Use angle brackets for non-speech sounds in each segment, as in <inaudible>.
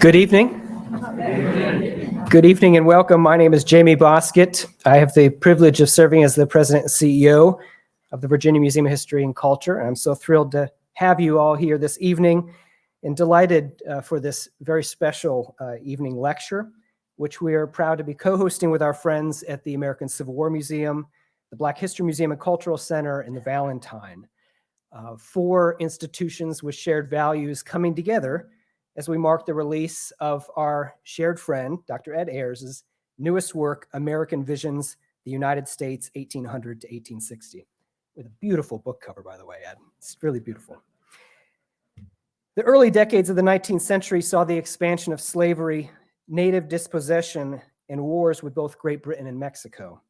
Good evening. Good evening and welcome. My name is Jamie Bosket. I have the privilege of serving as the president and CEO of the Virginia Museum of History and Culture. And I'm so thrilled to have you all here this evening and delighted uh, for this very special uh, evening lecture, which we are proud to be co-hosting with our friends at the American Civil War Museum, the Black History Museum and Cultural Center, and the Valentine. Uh, four institutions with shared values coming together as we mark the release of our shared friend, Dr. Ed Ayers' newest work, American Visions, the United States, 1800 to 1860, with a beautiful book cover, by the way, Ed. It's really beautiful. The early decades of the 19th century saw the expansion of slavery, native dispossession, and wars with both Great Britain and Mexico.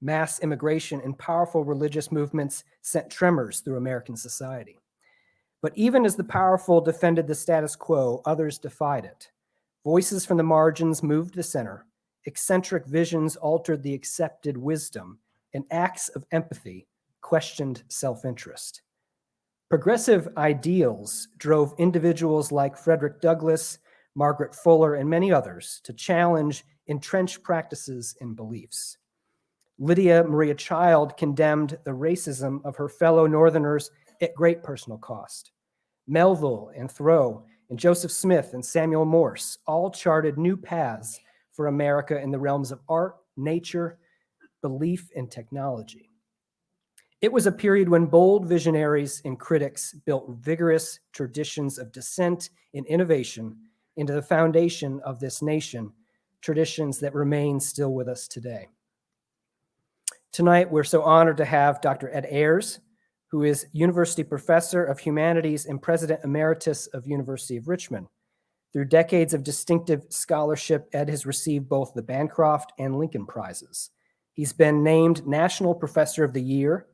Mass immigration and powerful religious movements sent tremors through American society. But even as the powerful defended the status quo, others defied it. Voices from the margins moved the center. Eccentric visions altered the accepted wisdom, and acts of empathy questioned self interest. Progressive ideals drove individuals like Frederick Douglass, Margaret Fuller, and many others to challenge entrenched practices and beliefs. Lydia Maria Child condemned the racism of her fellow Northerners at great personal cost. Melville and Thoreau and Joseph Smith and Samuel Morse all charted new paths for America in the realms of art, nature, belief, and technology. It was a period when bold visionaries and critics built vigorous traditions of dissent and innovation into the foundation of this nation, traditions that remain still with us today. Tonight, we're so honored to have Dr. Ed Ayers, who is University Professor of Humanities and President Emeritus of University of Richmond. Through decades of distinctive scholarship, Ed has received both the Bancroft and Lincoln Prizes. He's been named National Professor of the Year,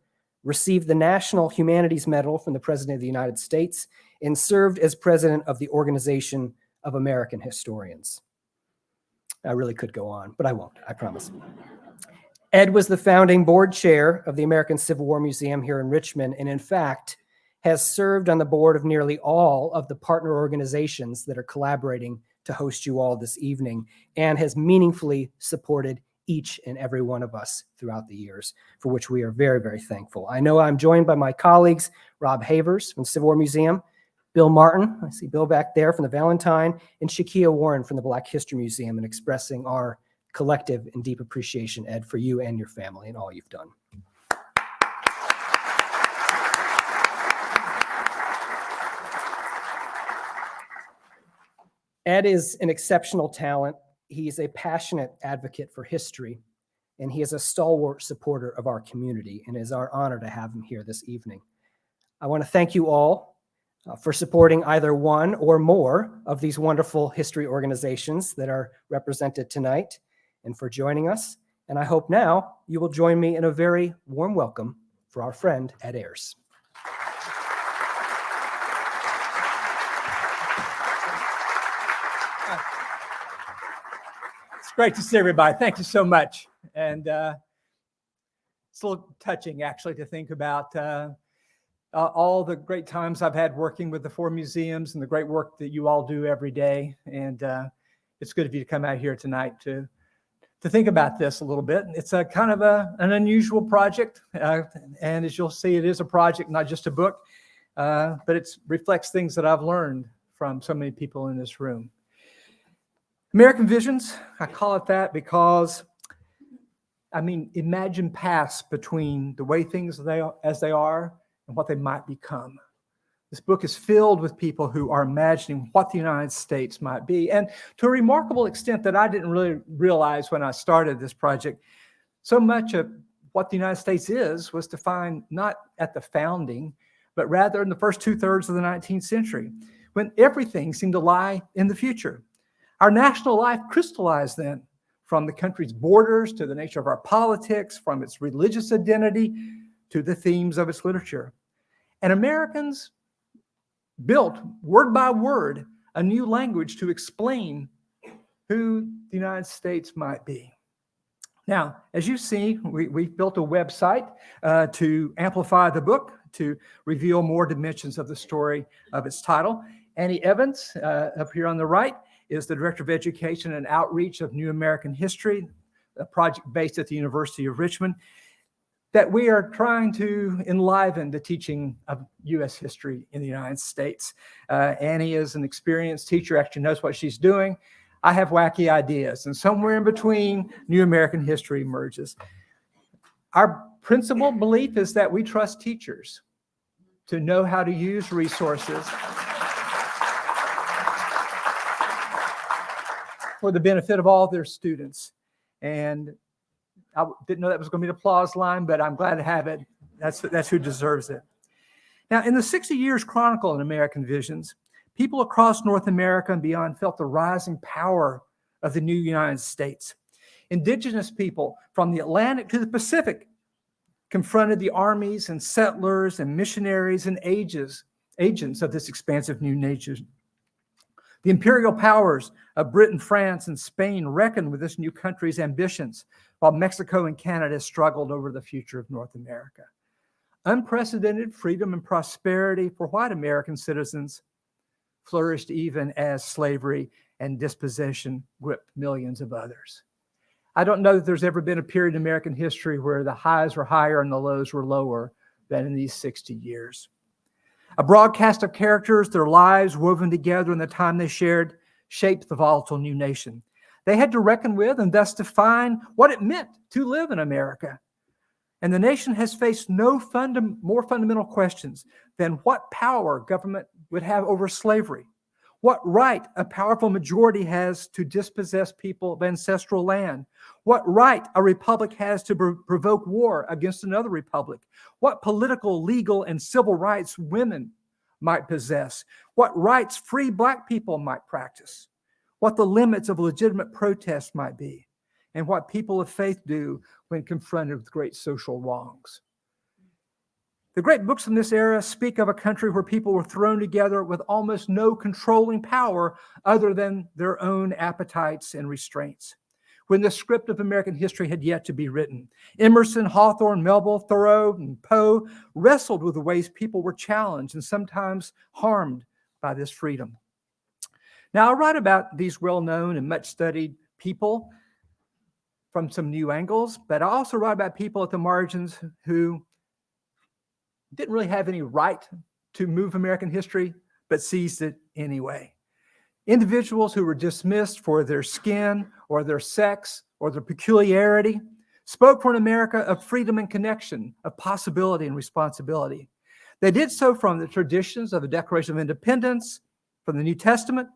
received the National Humanities Medal from the President of the United States, and served as President of the Organization of American Historians. I really could go on, but I won't, I promise. Ed was the founding board chair of the American Civil War Museum here in Richmond, and in fact, has served on the board of nearly all of the partner organizations that are collaborating to host you all this evening, and has meaningfully supported each and every one of us throughout the years, for which we are very, very thankful. I know I'm joined by my colleagues, Rob Havers from Civil War Museum, Bill Martin, I see Bill back there from the Valentine, and Shakia Warren from the Black History Museum, and expressing our collective and deep appreciation, Ed, for you and your family and all you've done. Ed is an exceptional talent. He's a passionate advocate for history, and he is a stalwart supporter of our community, and it is our honor to have him here this evening. I want to thank you all uh, for supporting either one or more of these wonderful history organizations that are represented tonight and for joining us. And I hope now you will join me in a very warm welcome for our friend Ed Ayers. It's great to see everybody. Thank you so much. And uh, it's a little touching, actually, to think about uh, uh, all the great times I've had working with the four museums and the great work that you all do every day. And uh, it's good of you to come out here tonight to to think about this a little bit. It's a kind of a, an unusual project. Uh, and as you'll see, it is a project, not just a book, uh, but it reflects things that I've learned from so many people in this room. American Visions, I call it that because, I mean, imagine paths between the way things they are, as they are and what they might become. This book is filled with people who are imagining what the United States might be. And to a remarkable extent that I didn't really realize when I started this project, so much of what the United States is was defined not at the founding, but rather in the first two thirds of the 19th century, when everything seemed to lie in the future. Our national life crystallized then from the country's borders to the nature of our politics, from its religious identity to the themes of its literature. And Americans built word by word a new language to explain who the United States might be. Now, as you see, we, we've built a website uh, to amplify the book, to reveal more dimensions of the story of its title. Annie Evans, uh, up here on the right, is the Director of Education and Outreach of New American History, a project based at the University of Richmond that we are trying to enliven the teaching of U.S. history in the United States. Uh, Annie is an experienced teacher, actually knows what she's doing. I have wacky ideas, and somewhere in between, New American history emerges. Our principal belief is that we trust teachers to know how to use resources for the benefit of all their students. And I didn't know that was going to be the applause line, but I'm glad to have it. That's, that's who deserves it. Now, in the 60 years chronicle in American Visions, people across North America and beyond felt the rising power of the new United States. Indigenous people from the Atlantic to the Pacific confronted the armies and settlers and missionaries and ages, agents of this expansive new nation. The imperial powers of Britain, France, and Spain reckoned with this new country's ambitions, while Mexico and Canada struggled over the future of North America. Unprecedented freedom and prosperity for white American citizens flourished even as slavery and dispossession gripped millions of others. I don't know that there's ever been a period in American history where the highs were higher and the lows were lower than in these 60 years. A broadcast of characters, their lives woven together in the time they shared, shaped the volatile new nation. They had to reckon with and thus define what it meant to live in America. And the nation has faced no funda- more fundamental questions than what power government would have over slavery, what right a powerful majority has to dispossess people of ancestral land, what right a republic has to pro- provoke war against another republic, what political, legal, and civil rights women might possess, what rights free Black people might practice, what the limits of legitimate protest might be, and what people of faith do when confronted with great social wrongs. The great books from this era speak of a country where people were thrown together with almost no controlling power other than their own appetites and restraints. When the script of American history had yet to be written, Emerson, Hawthorne, Melville, Thoreau, and Poe wrestled with the ways people were challenged and sometimes harmed by this freedom. Now, I write about these well known and much studied people from some new angles, but I also write about people at the margins who didn't really have any right to move American history, but seized it anyway. Individuals who were dismissed for their skin or their sex or their peculiarity spoke for an America of freedom and connection, of possibility and responsibility. They did so from the traditions of the Declaration of Independence, from the New Testament,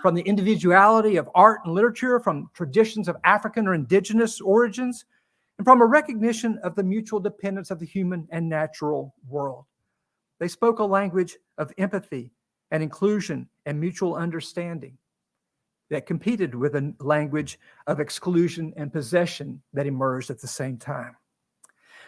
from the individuality of art and literature, from traditions of African or indigenous origins, and from a recognition of the mutual dependence of the human and natural world. They spoke a language of empathy and inclusion and mutual understanding that competed with a language of exclusion and possession that emerged at the same time.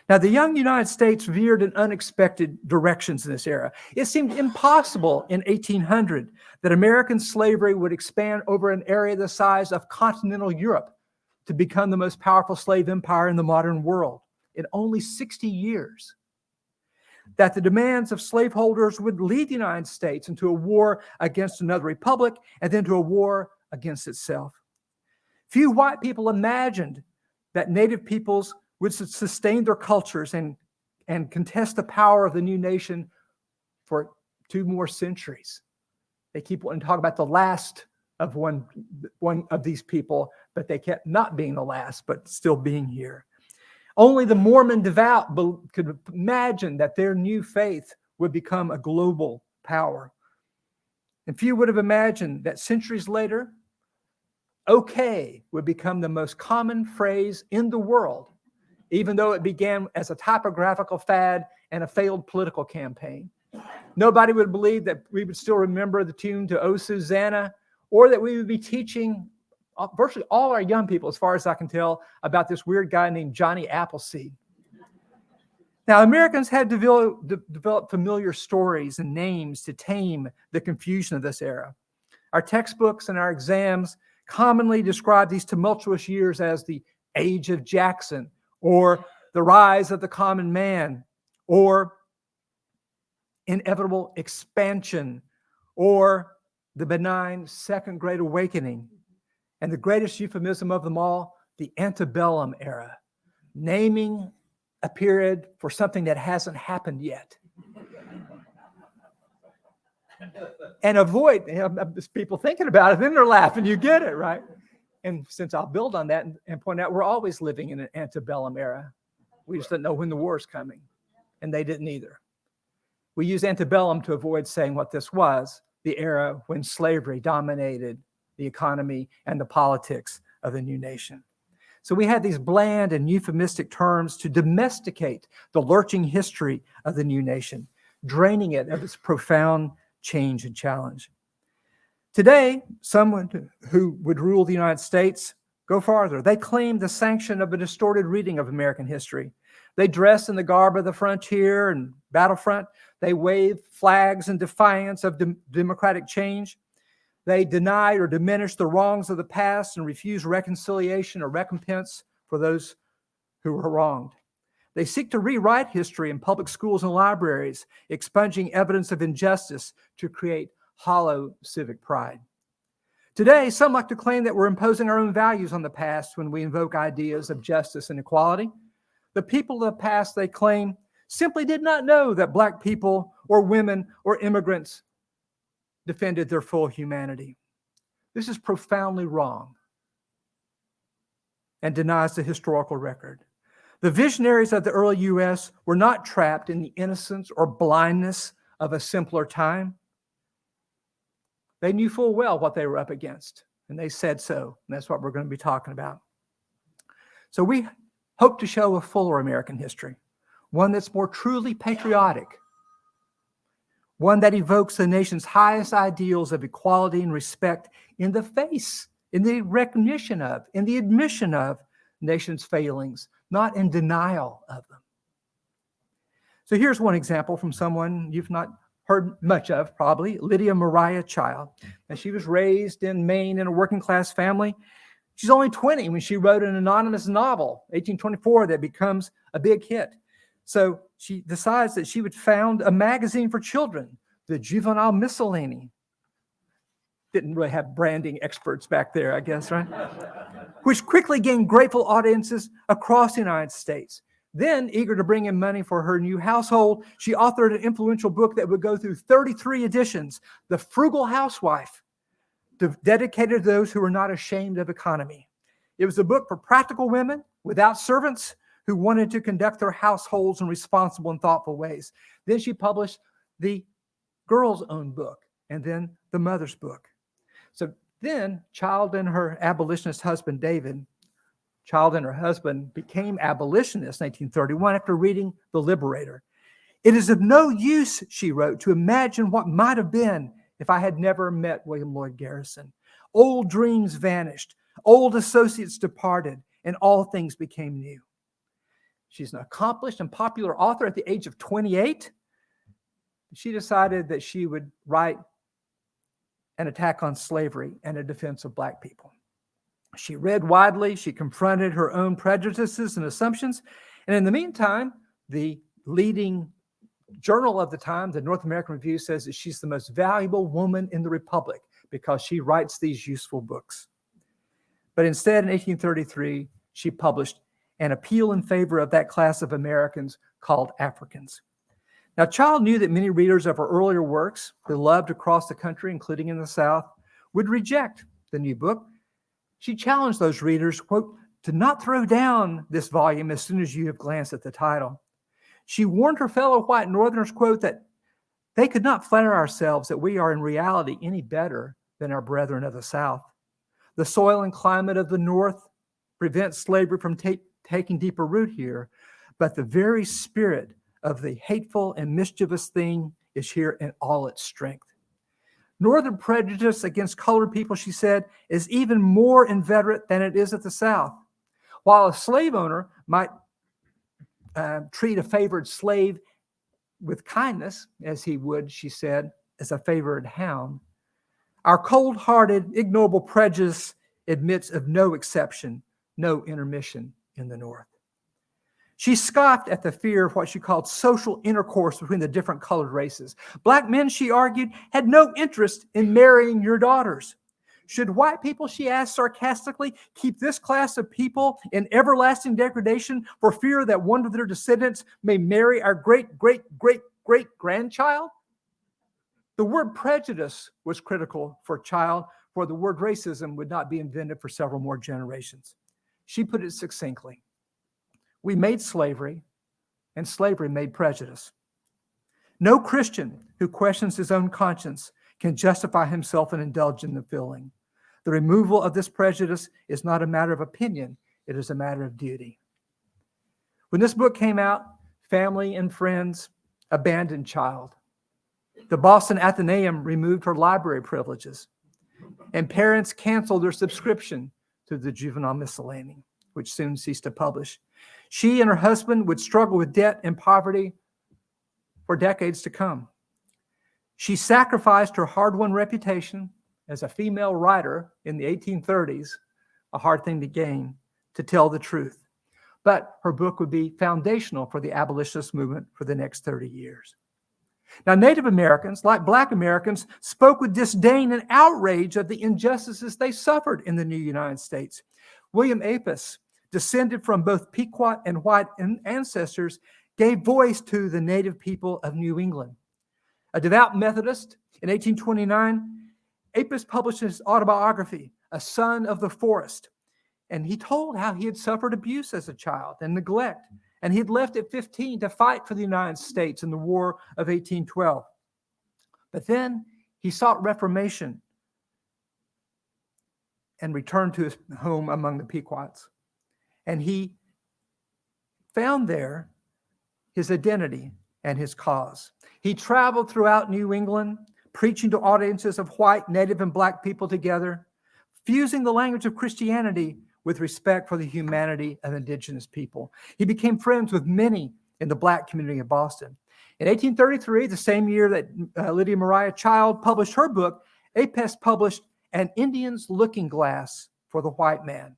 Now, the young United States veered in unexpected directions in this era. It seemed impossible in 1800 that American slavery would expand over an area the size of continental Europe to become the most powerful slave empire in the modern world in only 60 years. That the demands of slaveholders would lead the United States into a war against another republic and then to a war against itself. Few white people imagined that Native peoples would sustain their cultures and, and contest the power of the new nation for two more centuries. They keep wanting to talk about the last of one, one of these people, but they kept not being the last, but still being here. Only the Mormon devout could imagine that their new faith would become a global power. And few would have imagined that centuries later, okay would become the most common phrase in the world, even though it began as a typographical fad and a failed political campaign. Nobody would believe that we would still remember the tune to Oh Susanna, or that we would be teaching uh, virtually all our young people, as far as I can tell, about this weird guy named Johnny Appleseed. Now, Americans had developed, de- developed familiar stories and names to tame the confusion of this era. Our textbooks and our exams commonly describe these tumultuous years as the age of Jackson, or the rise of the common man, or inevitable expansion, or the benign Second Great Awakening, and the greatest euphemism of them all, the antebellum era, naming a period for something that hasn't happened yet. <laughs> and avoid you know, people thinking about it, then they're laughing. You get it, right? And since I'll build on that and, and point out, we're always living in an antebellum era. We just don't know when the war's coming, and they didn't either. We use antebellum to avoid saying what this was the era when slavery dominated the economy and the politics of the new nation. So we had these bland and euphemistic terms to domesticate the lurching history of the new nation, draining it of its profound change and challenge. Today, someone who would rule the United States go farther. They claim the sanction of a distorted reading of American history. They dress in the garb of the frontier and battlefront. They wave flags in defiance of dem- democratic change. They deny or diminish the wrongs of the past and refuse reconciliation or recompense for those who were wronged. They seek to rewrite history in public schools and libraries, expunging evidence of injustice to create hollow civic pride. Today, some like to claim that we're imposing our own values on the past when we invoke ideas of justice and equality. The people of the past, they claim, simply did not know that Black people or women or immigrants defended their full humanity. This is profoundly wrong and denies the historical record. The visionaries of the early US were not trapped in the innocence or blindness of a simpler time. They knew full well what they were up against, and they said so. And that's what we're going to be talking about. So we hope to show a fuller American history, one that's more truly patriotic, one that evokes the nation's highest ideals of equality and respect in the face, in the recognition of, in the admission of nation's failings, not in denial of them. So here's one example from someone you've not heard much of, probably Lydia Maria Child. And she was raised in Maine in a working class family. She's only 20 when she wrote an anonymous novel, 1824, that becomes a big hit. So she decides that she would found a magazine for children, the Juvenile Miscellany. Didn't really have branding experts back there, I guess, right? Which quickly gained grateful audiences across the United States. Then, eager to bring in money for her new household, she authored an influential book that would go through 33 editions The Frugal Housewife, dedicated to those who were not ashamed of economy. It was a book for practical women without servants who wanted to conduct their households in responsible and thoughtful ways. Then she published the girl's own book and then the mother's book. So then, Child and her abolitionist husband, David, Child and her husband became abolitionists in 1831 after reading The Liberator. It is of no use, she wrote, to imagine what might have been if I had never met William Lloyd Garrison. Old dreams vanished, old associates departed, and all things became new. She's an accomplished and popular author at the age of 28. She decided that she would write an attack on slavery and a defense of Black people. She read widely, she confronted her own prejudices and assumptions. And in the meantime, the leading journal of the time, the North American Review, says that she's the most valuable woman in the Republic because she writes these useful books. But instead, in 1833, she published an appeal in favor of that class of Americans called Africans. Now, Child knew that many readers of her earlier works, beloved across the country, including in the South, would reject the new book. She challenged those readers, quote, to not throw down this volume as soon as you have glanced at the title. She warned her fellow white Northerners, quote, that they could not flatter ourselves that we are in reality any better than our brethren of the South. The soil and climate of the North prevent slavery from ta- taking deeper root here, but the very spirit of the hateful and mischievous thing is here in all its strength. Northern prejudice against colored people, she said, is even more inveterate than it is at the South. While a slave owner might uh, treat a favored slave with kindness, as he would, she said, as a favored hound, our cold hearted, ignoble prejudice admits of no exception, no intermission in the North. She scoffed at the fear of what she called social intercourse between the different colored races. Black men, she argued, had no interest in marrying your daughters. Should white people, she asked sarcastically, keep this class of people in everlasting degradation for fear that one of their descendants may marry our great, great, great, great grandchild? The word prejudice was critical for child, for the word racism would not be invented for several more generations. She put it succinctly We made slavery, and slavery made prejudice. No Christian who questions his own conscience can justify himself in indulging the feeling. The removal of this prejudice is not a matter of opinion, it is a matter of duty. When this book came out, family and friends abandoned child. The Boston Athenaeum removed her library privileges, and parents canceled their subscription to the Juvenile Miscellany, which soon ceased to publish. She and her husband would struggle with debt and poverty for decades to come. She sacrificed her hard won reputation as a female writer in the 1830s, a hard thing to gain, to tell the truth. But her book would be foundational for the abolitionist movement for the next 30 years. Now, Native Americans, like Black Americans, spoke with disdain and outrage of the injustices they suffered in the new United States. William Apess, descended from both Pequot and white ancestors, gave voice to the native people of New England. A devout Methodist in 1829, Apess published his autobiography, A Son of the Forest. And he told how he had suffered abuse as a child and neglect. And he had left at 15 to fight for the United States in the War of 1812. But then he sought reformation and returned to his home among the Pequots. And he found there his identity and his cause. He traveled throughout New England, preaching to audiences of white, native, and black people together, fusing the language of Christianity with respect for the humanity of indigenous people. He became friends with many in the black community of Boston. In 1833, the same year that uh, Lydia Maria Child published her book, Apess published An Indian's Looking Glass for the White Man,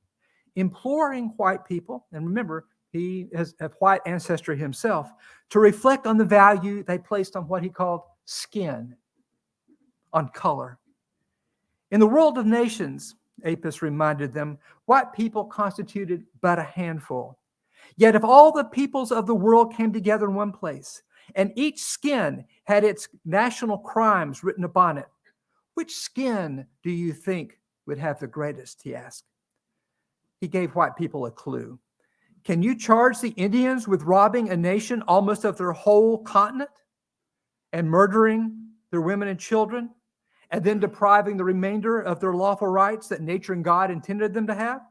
imploring white people, and remember, he has a white ancestry himself, to reflect on the value they placed on what he called skin, on color. In the world of nations, Apess reminded them, white people constituted but a handful. Yet if all the peoples of the world came together in one place, and each skin had its national crimes written upon it, which skin do you think would have the greatest? He asked. He gave white people a clue. Can you charge the Indians with robbing a nation almost of their whole continent and murdering their women and children and then depriving the remainder of their lawful rights that nature and God intended them to have?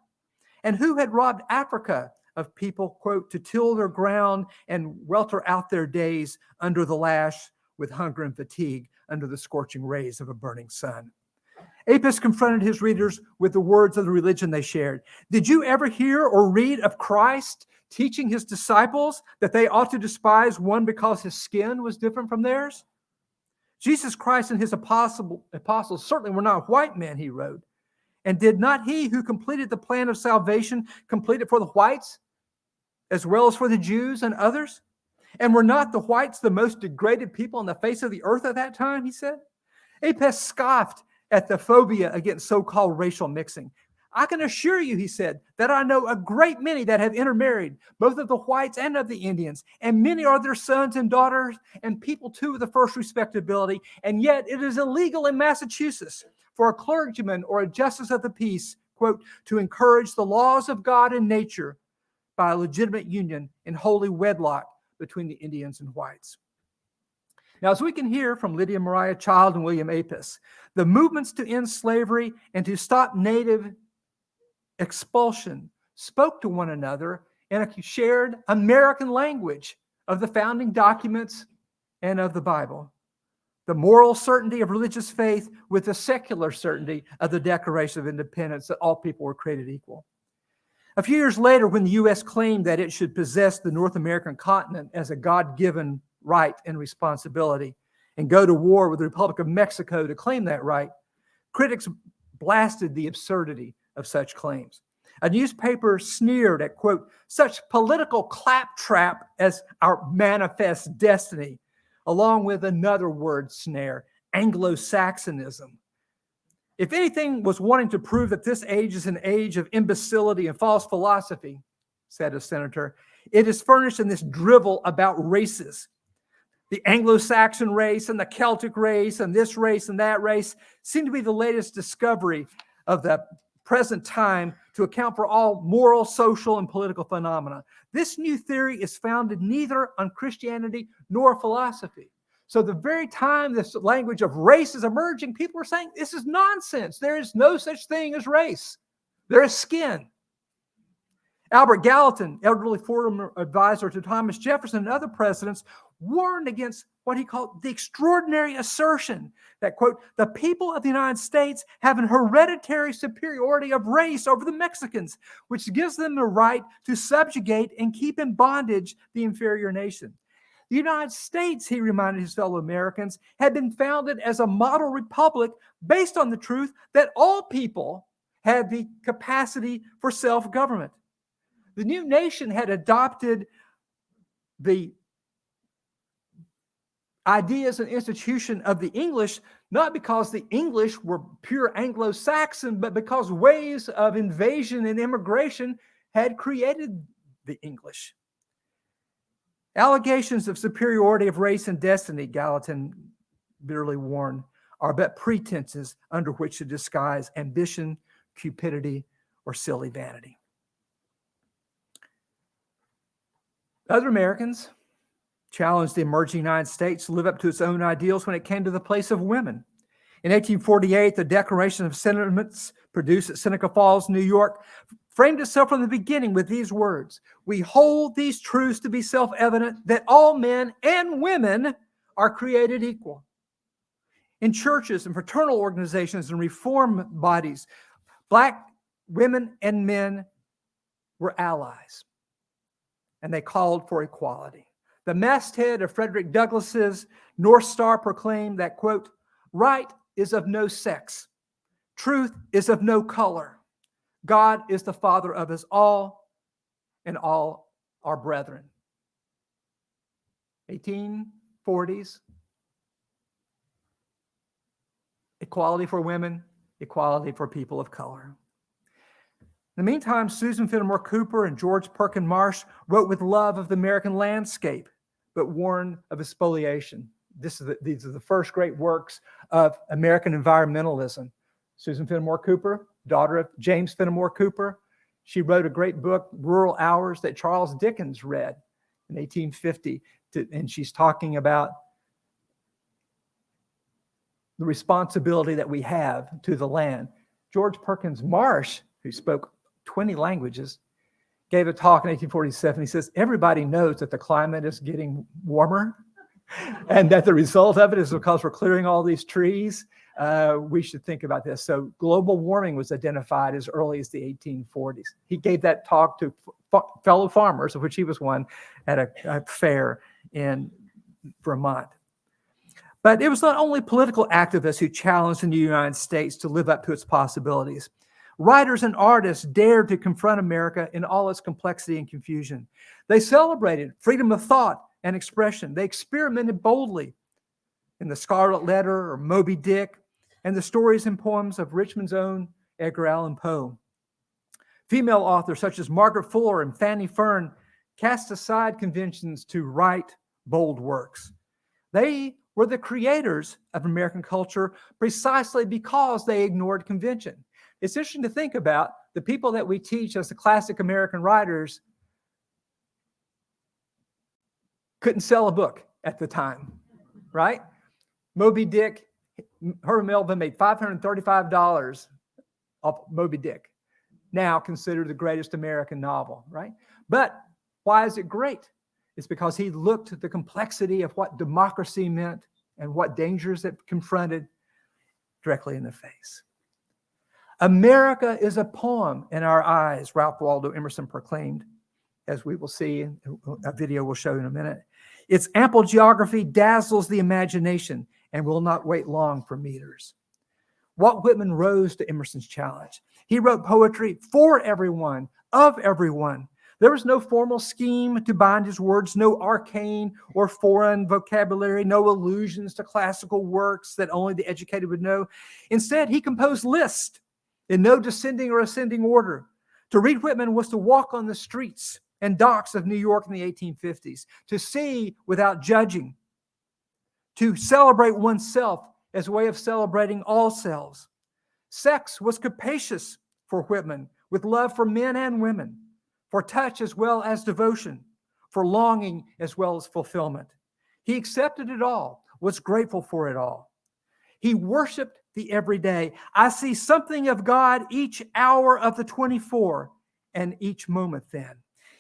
And who had robbed Africa of people, quote, to till their ground and welter out their days under the lash with hunger and fatigue under the scorching rays of a burning sun? Apess confronted his readers with the words of the religion they shared. Did you ever hear or read of Christ teaching his disciples that they ought to despise one because his skin was different from theirs? Jesus Christ and his apostle, apostles certainly were not white men, he wrote. And did not he who completed the plan of salvation complete it for the whites as well as for the Jews and others? And were not the whites the most degraded people on the face of the earth at that time? He said. Apess scoffed at the phobia against so called racial mixing. I can assure you, he said, that I know a great many that have intermarried, both of the whites and of the Indians, and many are their sons and daughters, and people too of the first respectability. And yet it is illegal in Massachusetts for a clergyman or a justice of the peace, quote, to encourage the laws of God and nature by a legitimate union in holy wedlock between the Indians and whites. Now, as we can hear from Lydia Maria Child and William Apess, the movements to end slavery and to stop native expulsion spoke to one another in a shared American language of the founding documents and of the Bible. The moral certainty of religious faith with the secular certainty of the Declaration of Independence that all people were created equal. A few years later, when the U.S. claimed that it should possess the North American continent as a God given right and responsibility and go to war with the Republic of Mexico to claim that right, critics blasted the absurdity of such claims. A newspaper sneered at, quote, such political claptrap as our manifest destiny, along with another word snare, Anglo Saxonism. If anything was wanting to prove that this age is an age of imbecility and false philosophy, said a senator, it is furnished in this drivel about races. The Anglo Saxon race and the Celtic race and this race and that race seem to be the latest discovery of the present time to account for all moral, social, and political phenomena. This new theory is founded neither on Christianity nor philosophy. So, the very time this language of race is emerging, people are saying this is nonsense. There is no such thing as race, there is skin. Albert Gallatin, elderly foreign advisor to Thomas Jefferson and other presidents, warned against what he called the extraordinary assertion that, quote, the people of the United States have an hereditary superiority of race over the Mexicans, which gives them the right to subjugate and keep in bondage the inferior nation. The United States, he reminded his fellow Americans, had been founded as a model republic based on the truth that all people had the capacity for self government. The new nation had adopted the ideas and institution of the English, not because the English were pure Anglo Saxon, but because waves of invasion and immigration had created the English. Allegations of superiority of race and destiny, Gallatin bitterly warned, are but pretenses under which to disguise ambition, cupidity, or silly vanity. Other Americans challenged the emerging United States to live up to its own ideals when it came to the place of women. In 1848, the Declaration of Sentiments, produced at Seneca Falls, New York, framed itself from the beginning with these words We hold these truths to be self evident that all men and women are created equal. In churches and fraternal organizations and reform bodies, Black women and men were allies and they called for equality. The masthead of Frederick Douglass's North Star proclaimed that, quote, right is of no sex, truth is of no color. God is the Father of us all, and all our brethren. 1840s, equality for women, equality for people of color. In the meantime, Susan Fenimore Cooper and George Perkin Marsh wrote with love of the American landscape, but warned of spoliation. This is the, these are the first great works of American environmentalism. Susan Fenimore Cooper, daughter of James Fenimore Cooper, she wrote a great book, Rural Hours, that Charles Dickens read in 1850. To, and she's talking about the responsibility that we have to the land. George Perkins Marsh, who spoke 20 languages, gave a talk in 1847. He says, Everybody knows that the climate is getting warmer <laughs> and that the result of it is because we're clearing all these trees. Uh, we should think about this. So, global warming was identified as early as the 1840s. He gave that talk to f- fellow farmers, of which he was one, at a, a fair in Vermont. But it was not only political activists who challenged the United States to live up to its possibilities. Writers and artists dared to confront America in all its complexity and confusion. They celebrated freedom of thought and expression. They experimented boldly in The Scarlet Letter or Moby Dick and the stories and poems of Richmond's own Edgar Allan Poe. Female authors such as Margaret Fuller and Fanny Fern cast aside conventions to write bold works. They were the creators of American culture precisely because they ignored convention. It's interesting to think about the people that we teach as the classic American writers couldn't sell a book at the time, right? Moby Dick, Herman Melville made $535 off Moby Dick, now considered the greatest American novel, right? But why is it great? It's because he looked at the complexity of what democracy meant and what dangers it confronted directly in the face. America is a poem in our eyes, Ralph Waldo Emerson proclaimed, as we will see, in a video we'll show in a minute. Its ample geography dazzles the imagination and will not wait long for meters. Walt Whitman rose to Emerson's challenge. He wrote poetry for everyone, of everyone. There was no formal scheme to bind his words, no arcane or foreign vocabulary, no allusions to classical works that only the educated would know. Instead, he composed lists in no descending or ascending order. To read Whitman was to walk on the streets and docks of New York in the 1850s, to see without judging, to celebrate oneself as a way of celebrating all selves. Sex was capacious for Whitman, with love for men and women, for touch as well as devotion, for longing as well as fulfillment. He accepted it all, was grateful for it all. He worshiped the everyday. I see something of God each hour of the 24 and each moment then.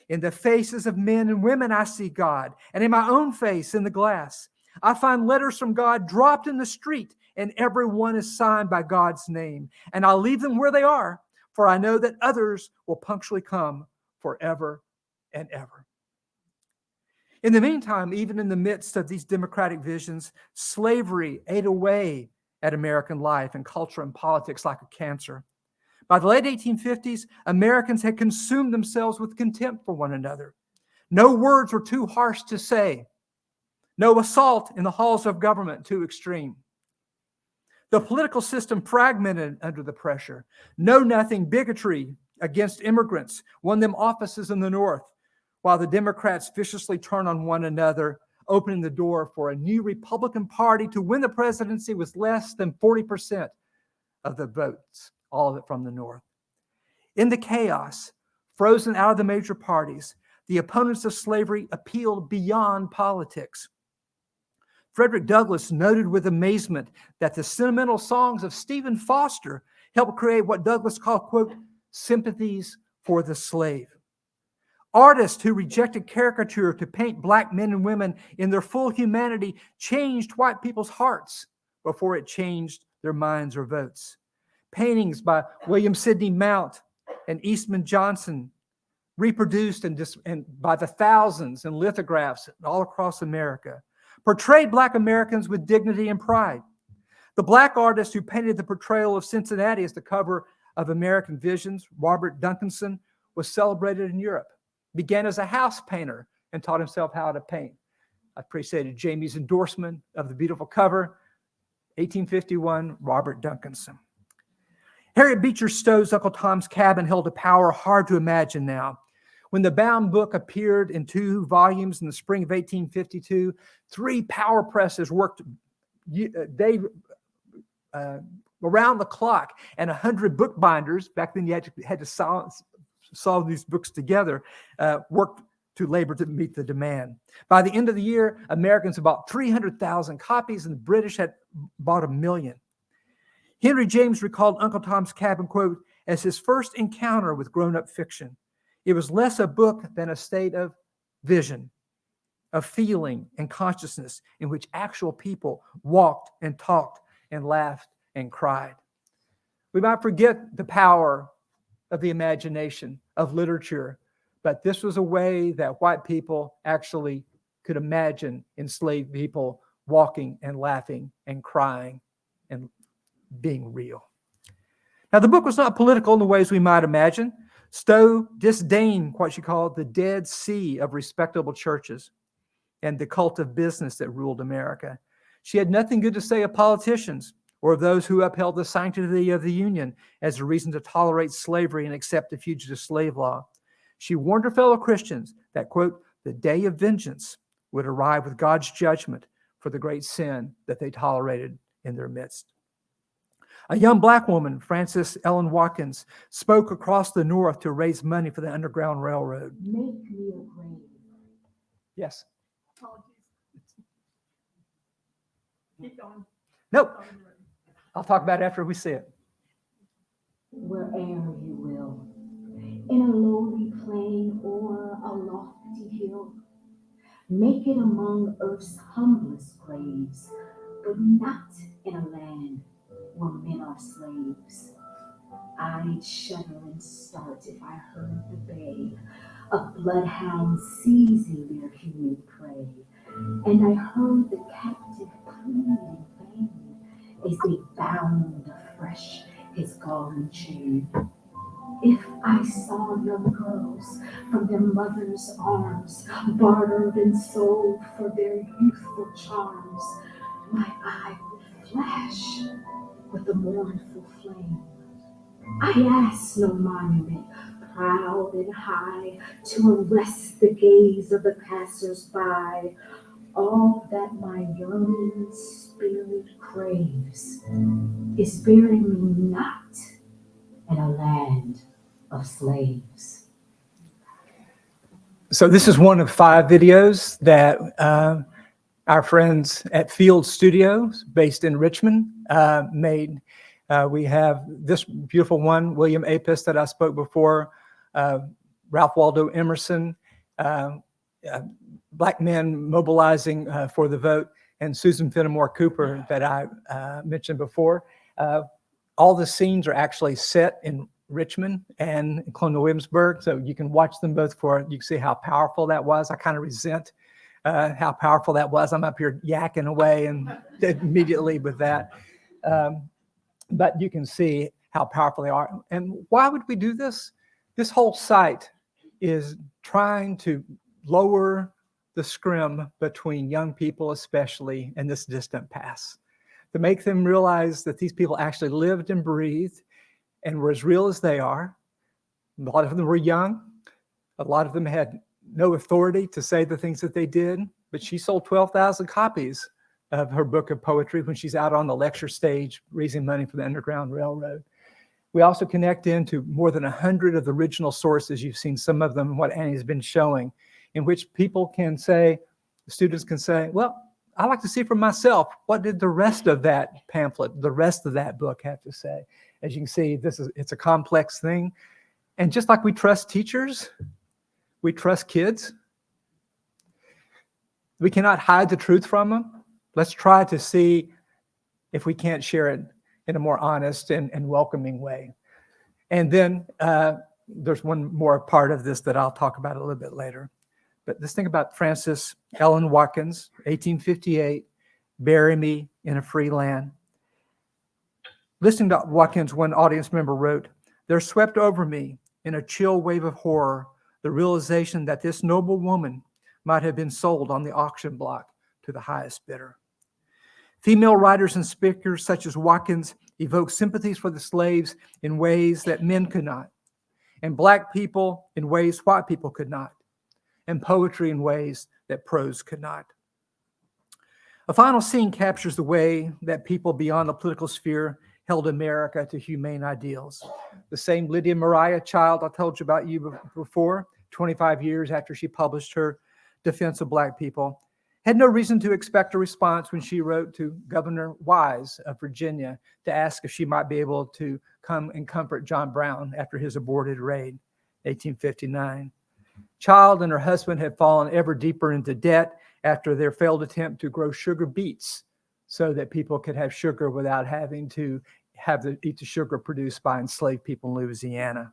In the faces of men and women, I see God, and in my own face in the glass. I find letters from God dropped in the street, and every one is signed by God's name. And I'll leave them where they are, for I know that others will punctually come forever and ever. In the meantime, even in the midst of these democratic visions, slavery ate away at American life and culture and politics like a cancer. By the late 1850s, Americans had consumed themselves with contempt for one another. No words were too harsh to say, no assault in the halls of government too extreme. The political system fragmented under the pressure. Know nothing bigotry against immigrants won them offices in the North, while the Democrats viciously turned on one another, opening the door for a new Republican Party to win the presidency with less than 40% of the votes, all of it from the North. In the chaos, frozen out of the major parties, the opponents of slavery appealed beyond politics. Frederick Douglass noted with amazement that the sentimental songs of Stephen Foster helped create what Douglass called, quote, sympathies for the slave. Artists who rejected caricature to paint black men and women in their full humanity changed white people's hearts before it changed their minds or votes. Paintings by William Sidney Mount and Eastman Johnson reproduced and, dis- and by the thousands in lithographs all across America portrayed Black Americans with dignity and pride. The Black artist who painted the portrayal of Cincinnati as the cover of American Visions, Robert Duncanson, was celebrated in Europe, began as a house painter, and taught himself how to paint. I appreciated Jamie's endorsement of the beautiful cover, 1851, Robert Duncanson. Harriet Beecher Stowe's Uncle Tom's Cabin held a power hard to imagine now. When the bound book appeared in two volumes in the spring of 1852, three power presses worked day uh, around the clock, and 100 bookbinders, back then you had to, had to solve, solve these books together, uh, worked to labor to meet the demand. By the end of the year, Americans bought 300,000 copies, and the British had bought a million. Henry James recalled Uncle Tom's Cabin, quote, as his first encounter with grown up fiction. It was less a book than a state of vision, of feeling and consciousness in which actual people walked and talked and laughed and cried. We might forget the power of the imagination, of literature, but this was a way that white people actually could imagine enslaved people walking and laughing and crying and being real. Now, the book was not political in the ways we might imagine. Stowe disdained what she called the Dead Sea of respectable churches and the cult of business that ruled America. She had nothing good to say of politicians or of those who upheld the sanctity of the Union as a reason to tolerate slavery and accept the fugitive slave law. She warned her fellow Christians that, quote, the day of vengeance would arrive with God's judgment for the great sin that they tolerated in their midst. A young black woman, Frances Ellen Watkins, spoke across the North to raise money for the Underground Railroad. Make me a grave. Yes. Keep going. Nope. Oh, I'll talk about it after we see it. Where'er you will, in a lowly plain or a lofty hill, make it among earth's humblest graves, but not in a land where men are slaves. I'd shudder and start if I heard the bay of bloodhounds seizing their human prey, and I heard the captive plead as they bound afresh his galling chain. If I saw young girls from their mother's arms, bartered and sold for their youthful charms. My eye would flash with a mournful flame. I ask no monument, proud and high, to arrest the gaze of the passers-by. All that my yearning spirit craves is bury me not in a land of slaves. So this is one of five videos that uh, our friends at Field Studios, based in Richmond, uh, made. Uh, we have this beautiful one, William Apess, that I spoke before, uh, Ralph Waldo Emerson, uh, uh, black men mobilizing uh, for the vote, and Susan Fenimore Cooper that I uh, mentioned before. Uh, all the scenes are actually set in Richmond and Colonial Williamsburg, so you can watch them both for you can see how powerful that was. I kind of resent uh, how powerful that was. I'm up here yakking away and <laughs> immediately with that. Um, but you can see how powerful they are. And why would we do this? This whole site is trying to lower the scrim between young people, especially in this distant past, to make them realize that these people actually lived and breathed and were as real as they are. A lot of them were young. A lot of them had no authority to say the things that they did, but she sold 12,000 copies of her book of poetry when she's out on the lecture stage raising money for the Underground Railroad. We also connect into more than 100 of the original sources. You've seen some of them, what Annie's been showing, in which people can say, students can say, well, I like to see for myself, what did the rest of that pamphlet, the rest of that book have to say? As you can see, this is it's a complex thing. And just like we trust teachers, we trust kids. We cannot hide the truth from them. Let's try to see if we can't share it in a more honest and, and welcoming way. And then uh, there's one more part of this that I'll talk about a little bit later. But this thing about Frances Ellen Watkins, 1858, bury me in a free land. Listening to Watkins, one audience member wrote, There swept over me in a chill wave of horror the realization that this noble woman might have been sold on the auction block to the highest bidder. Female writers and speakers such as Watkins evoke sympathies for the slaves in ways that men could not, and Black people in ways white people could not, and poetry in ways that prose could not. A final scene captures the way that people beyond the political sphere held America to humane ideals. The same Lydia Maria Child I told you about you before, 25 years after she published her Defense of Black People, had no reason to expect a response when she wrote to Governor Wise of Virginia to ask if she might be able to come and comfort John Brown after his aborted raid, 1859. Child and her husband had fallen ever deeper into debt after their failed attempt to grow sugar beets so that people could have sugar without having to have to eat the sugar produced by enslaved people in Louisiana.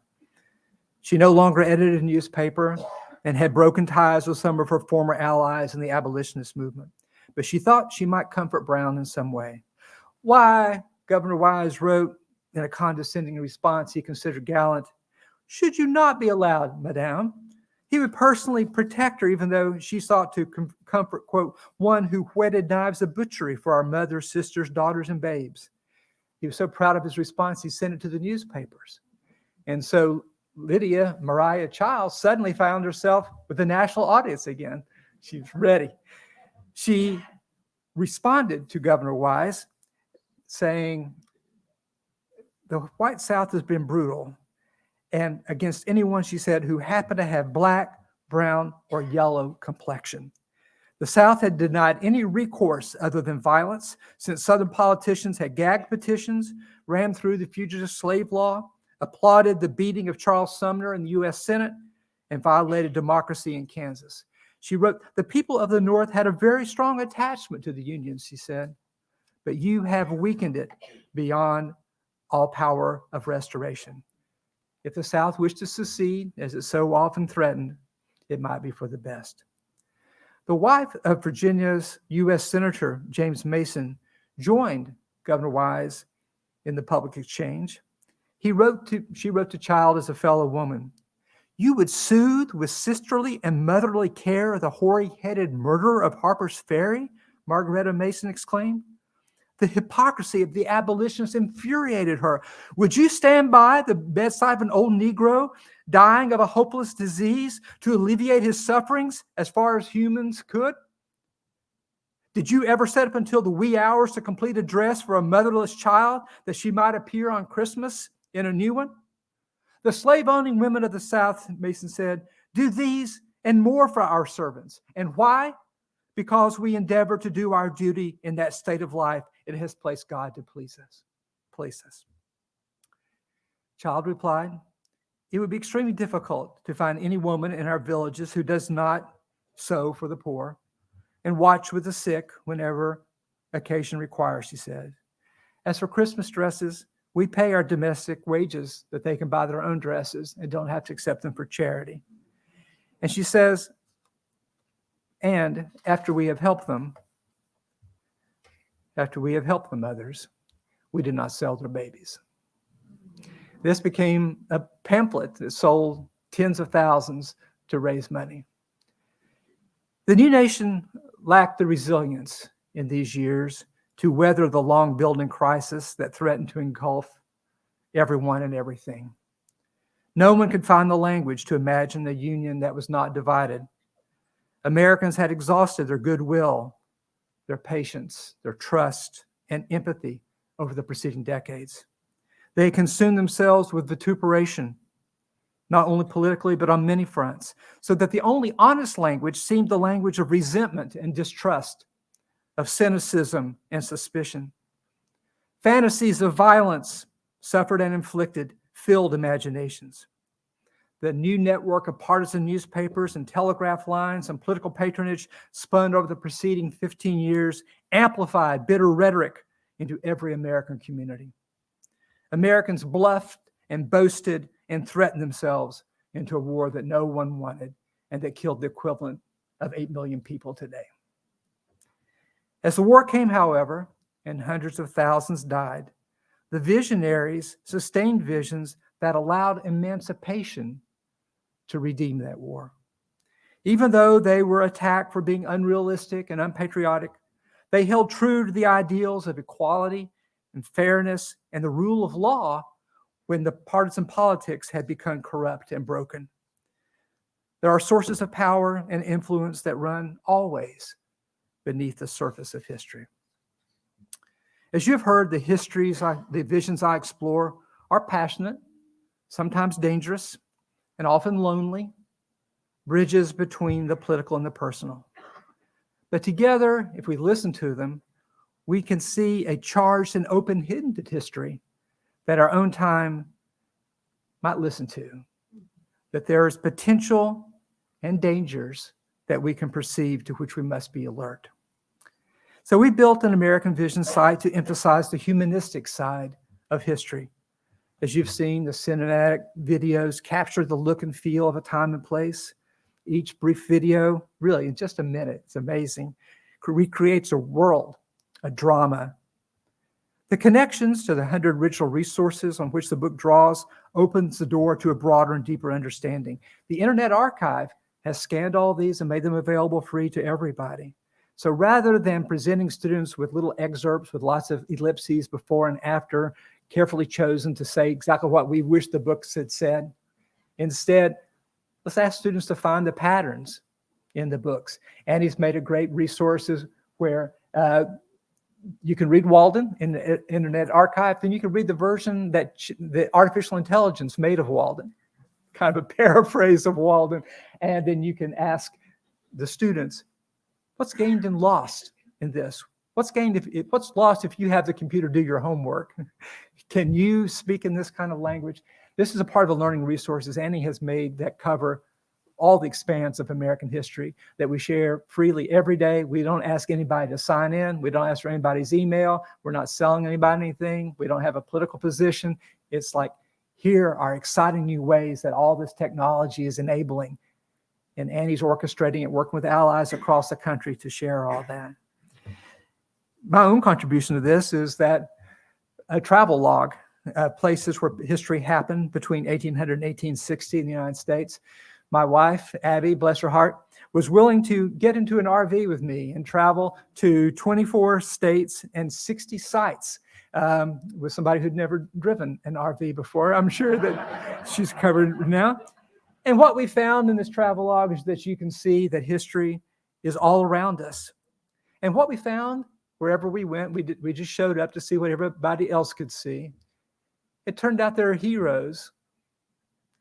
She no longer edited a newspaper and had broken ties with some of her former allies in the abolitionist movement. But she thought she might comfort Brown in some way. Why, Governor Wise wrote in a condescending response he considered gallant, should you not be allowed, madame? He would personally protect her, even though she sought to com- comfort, quote, one who whetted knives of butchery for our mothers, sisters, daughters, and babes. He was so proud of his response, he sent it to the newspapers. And so Lydia Maria Child suddenly found herself with the national audience again. She's ready. She responded to Governor Wise saying, The white South has been brutal, and against anyone, she said, who happened to have black, brown, or yellow complexion. The South had denied any recourse other than violence since Southern politicians had gagged petitions, ran through the fugitive slave law, applauded the beating of Charles Sumner in the U.S. Senate, and violated democracy in Kansas. She wrote, The people of the North had a very strong attachment to the Union, she said, but you have weakened it beyond all power of restoration. If the South wished to secede, as it so often threatened, it might be for the best. The wife of Virginia's U.S. Senator James Mason joined Governor Wise in the public exchange. He wrote to, she wrote to Child as a fellow woman. You would soothe with sisterly and motherly care the hoary headed murderer of Harper's Ferry? Margaretta Mason exclaimed. The hypocrisy of the abolitionists infuriated her. Would you stand by the bedside of an old Negro dying of a hopeless disease to alleviate his sufferings as far as humans could? Did you ever set up until the wee hours to complete a dress for a motherless child that she might appear on Christmas in a new one? The slave owning women of the South, Mason said, do these and more for our servants. And why? Because we endeavor to do our duty in that state of life it has placed God to please us. Please us. Child replied, It would be extremely difficult to find any woman in our villages who does not sew for the poor and watch with the sick whenever occasion requires, she said. As for Christmas dresses, we pay our domestic wages that they can buy their own dresses and don't have to accept them for charity. And she says, and after we have helped them, after we have helped the mothers, we did not sell their babies. This became a pamphlet that sold tens of thousands to raise money. The new nation lacked the resilience in these years to weather the long building crisis that threatened to engulf everyone and everything. No one could find the language to imagine a union that was not divided. Americans had exhausted their goodwill, their patience, their trust, and empathy over the preceding decades. They consumed themselves with vituperation, not only politically, but on many fronts, so that the only honest language seemed the language of resentment and distrust, of cynicism and suspicion. Fantasies of violence, suffered and inflicted, filled imaginations. The new network of partisan newspapers and telegraph lines and political patronage spun over the preceding 15 years amplified bitter rhetoric into every American community. Americans bluffed and boasted and threatened themselves into a war that no one wanted and that killed the equivalent of 8 million people today. As the war came, however, and hundreds of thousands died, the visionaries sustained visions that allowed emancipation to redeem that war. Even though they were attacked for being unrealistic and unpatriotic, they held true to the ideals of equality and fairness and the rule of law when the partisan politics had become corrupt and broken. There are sources of power and influence that run always beneath the surface of history. As you've heard, the histories, I, the visions I explore are passionate, sometimes dangerous, and often lonely, bridges between the political and the personal. But together, if we listen to them, we can see a charged and open hidden history that our own time might listen to, that there is potential and dangers that we can perceive to which we must be alert. So we built an American Vision site to emphasize the humanistic side of history. As you've seen, the cinematic videos capture the look and feel of a time and place. Each brief video, really in just a minute, it's amazing, recreates a world, a drama. The connections to the 100 original resources on which the book draws opens the door to a broader and deeper understanding. The Internet Archive has scanned all these and made them available free to everybody. So rather than presenting students with little excerpts with lots of ellipses before and after, carefully chosen to say exactly what we wish the books had said, instead, let's ask students to find the patterns in the books. And he's made a great resources where uh, you can read Walden in the Internet Archive, then you can read the version that the artificial intelligence made of Walden, kind of a <laughs> paraphrase of Walden. And then you can ask the students, What's gained and lost in this? What's gained if what's lost if you have the computer do your homework? <laughs> Can you speak in this kind of language? This is a part of the learning resources Annie has made that cover all the expanse of American history that we share freely every day. We don't ask anybody to sign in. We don't ask for anybody's email. We're not selling anybody anything. We don't have a political position. It's like, here are exciting new ways that all this technology is enabling and Annie's orchestrating it, working with allies across the country to share all that. My own contribution to this is that a travel log uh, places where history happened between 1800 and 1860 in the United States. My wife, Abby, bless her heart, was willing to get into an RV with me and travel to 24 states and 60 sites um, with somebody who'd never driven an RV before. I'm sure that she's covered now. And what we found in this travel log is that you can see that history is all around us. And what we found wherever we went, we, did, we just showed up to see what everybody else could see. It turned out there are heroes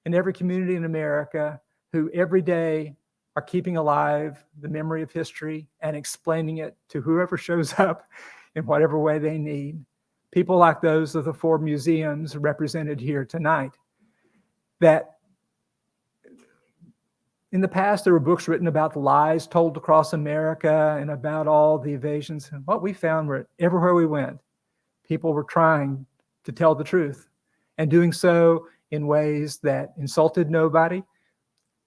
in every community in America who every day are keeping alive the memory of history and explaining it to whoever <laughs> shows up in whatever way they need. People like those of the four museums represented here tonight. That in the past, there were books written about the lies told across America and about all the evasions. And what we found were everywhere we went, people were trying to tell the truth and doing so in ways that insulted nobody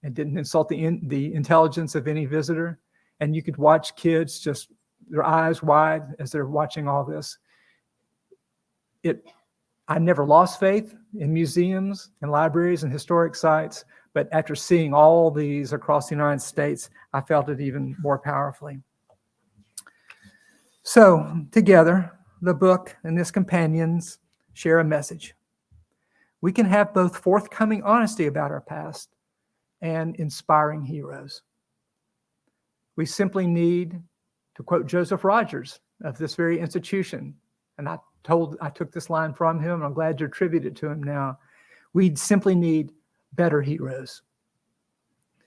and didn't insult the, in, the intelligence of any visitor. And you could watch kids just their eyes wide as they're watching all this. It, I never lost faith in museums and libraries and historic sites, but after seeing all these across the United States, I felt it even more powerfully. So, together, the book and its companions share a message. We can have both forthcoming honesty about our past and inspiring heroes. We simply need, to quote Joseph Rogers of this very institution, and I told I took this line from him, and I'm glad to attribute it to him now. We simply need better heroes.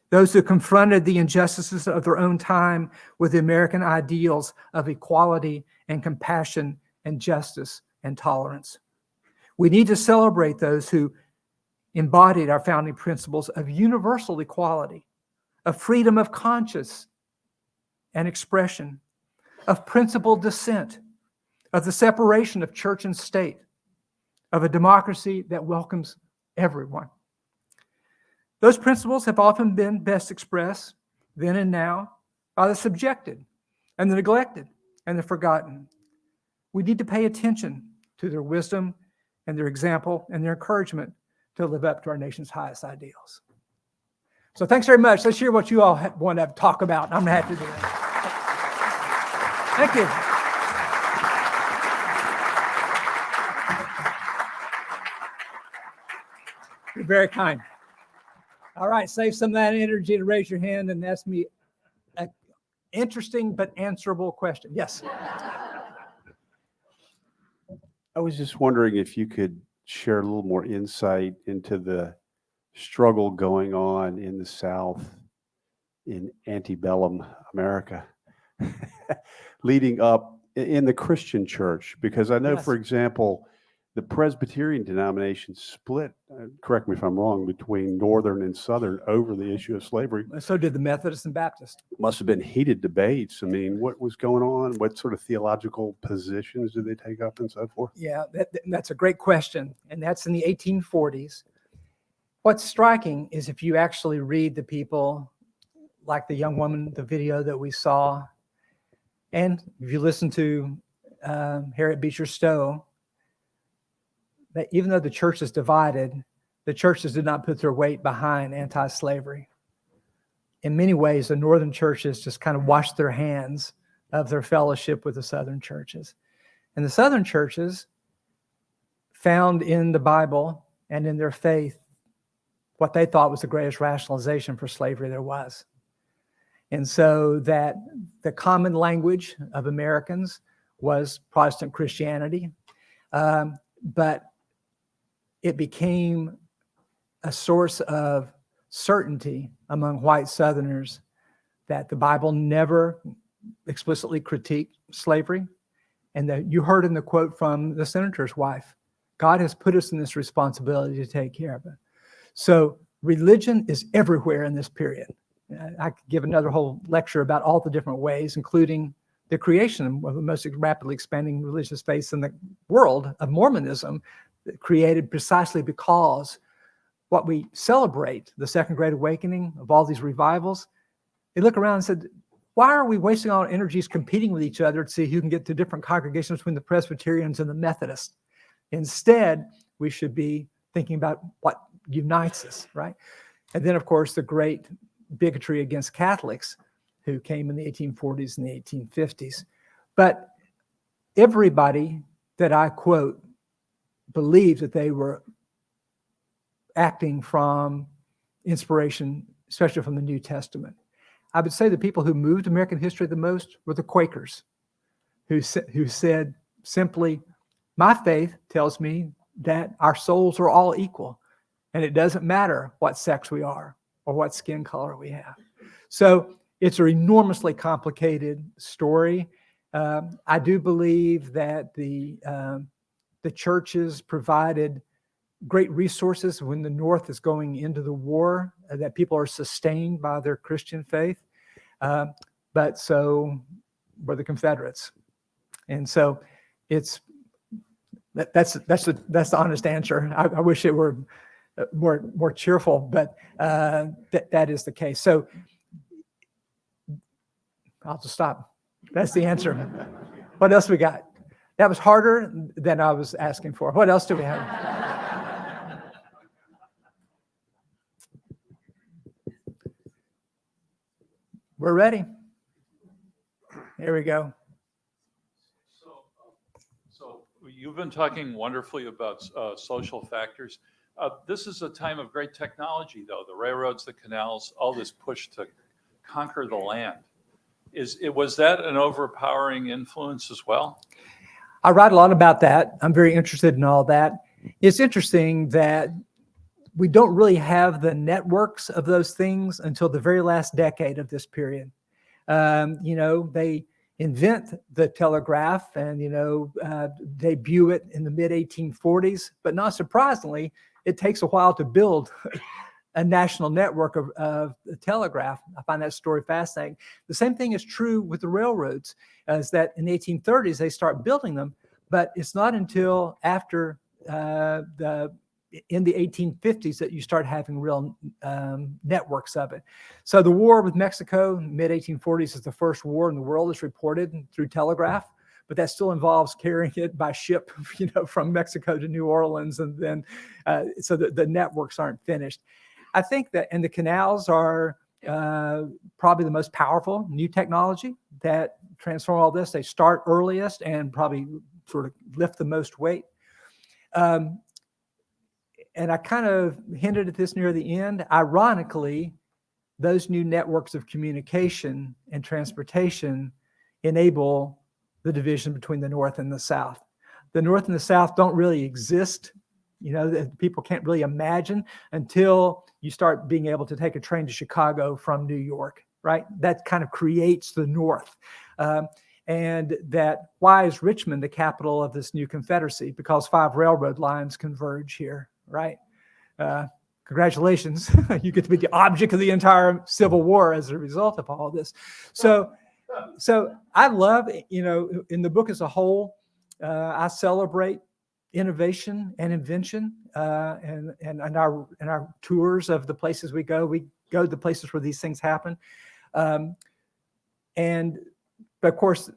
Those who confronted the injustices of their own time with the American ideals of equality and compassion and justice and tolerance. We need to celebrate those who embodied our founding principles of universal equality, of freedom of conscience and expression, of principled dissent, of the separation of church and state, of a democracy that welcomes everyone. Those principles have often been best expressed then and now by the subjected and the neglected and the forgotten. We need to pay attention to their wisdom and their example and their encouragement to live up to our nation's highest ideals. So thanks very much. Let's hear what you all want to talk about. I'm happy to do that. Thank you. You're very kind. All right, save some of that energy to raise your hand and ask me an interesting but answerable question. Yes. <laughs> I was just wondering if you could share a little more insight into the struggle going on in the South in antebellum America, <laughs> leading up in the Christian church. Because I know, Yes. for example, the Presbyterian denomination split, uh, correct me if I'm wrong, between Northern and Southern over the issue of slavery. So did the Methodist and Baptist. Must have been heated debates. I mean, what was going on? What sort of theological positions did they take up and so forth? Yeah, that, that- that's a great question. And that's in the 1840s. What's striking is if you actually read the people, like the young woman, the video that we saw, and if you listen to um, Harriet Beecher Stowe, that even though the church is divided, the churches did not put their weight behind anti slavery. In many ways, the northern churches just kind of washed their hands of their fellowship with the southern churches. And the southern churches found in the Bible and in their faith what they thought was the greatest rationalization for slavery there was. And so that the common language of Americans was Protestant Christianity, um, but it became a source of certainty among white Southerners that the Bible never explicitly critiqued slavery. And that you heard in the quote from the senator's wife God has put us in this responsibility to take care of it. So religion is everywhere in this period. I could give another whole lecture about all the different ways, including the creation of the most rapidly expanding religious faith in the world of Mormonism, created precisely because what we celebrate, the Second Great Awakening of all these revivals, they look around and said, why are we wasting our energies competing with each other to see who can get to different congregations between the Presbyterians and the Methodists? Instead, we should be thinking about what unites us, right? And then, of course, the great bigotry against Catholics who came in the 1840s and the 1850s. But everybody that I quote believed that they were acting from inspiration, especially from the New Testament. I would say the people who moved American history the most were the Quakers, who, sa- who said simply, My faith tells me that our souls are all equal, and it doesn't matter what sex we are or what skin color we have. So it's an enormously complicated story. Um, I do believe that the um, the churches provided great resources when the North is going into the war, uh, that people are sustained by their Christian faith. Um, but so were the Confederates. And so it's that, that's that's the that's the honest answer. I, I wish it were uh, more more cheerful, but uh, that that is the case. So I'll just stop. That's the answer. What else we got? That was harder than I was asking for. What else do we have? We're ready. Here we go. So, so you've been talking wonderfully about uh, social factors. Uh, This is a time of great technology, though, the railroads, the canals, all this push to conquer the land. Is, it was that an overpowering influence as well? I write a lot about that. I'm very interested in all that. It's interesting that we don't really have the networks of those things until the very last decade of this period. Um, you know, they invent the telegraph and, you know, uh, debut it in the mid 1840s, but not surprisingly, it takes a while to build <laughs> a national network of, of telegraph. I find that story fascinating. The same thing is true with the railroads, is that in the 1830s they start building them, but it's not until after uh, the in the 1850s that you start having real um, networks of it. So the war with Mexico, mid 1840s, is the first war in the world that's reported through telegraph. But that still involves carrying it by ship, <laughs> you know, from Mexico to New Orleans, and then uh, so the, the networks aren't finished. I think that, and the canals are uh, probably the most powerful new technology that transform all this. They start earliest and probably sort of lift the most weight. Um, and I kind of hinted at this near the end. Ironically, those new networks of communication and transportation enable the division between the North and the South. The North and the South don't really exist. You know, that people can't really imagine until you start being able to take a train to Chicago from New York, right? That kind of creates the North. Um, and that why is Richmond the capital of this new Confederacy? Because five railroad lines converge here, right? Uh, congratulations, <laughs> you get to be the object of the entire Civil War as a result of all this. So, so I love, you know, in the book as a whole, uh, I celebrate innovation and invention, uh, and and and our and our tours of the places we go, we go to the places where these things happen, um, and but of course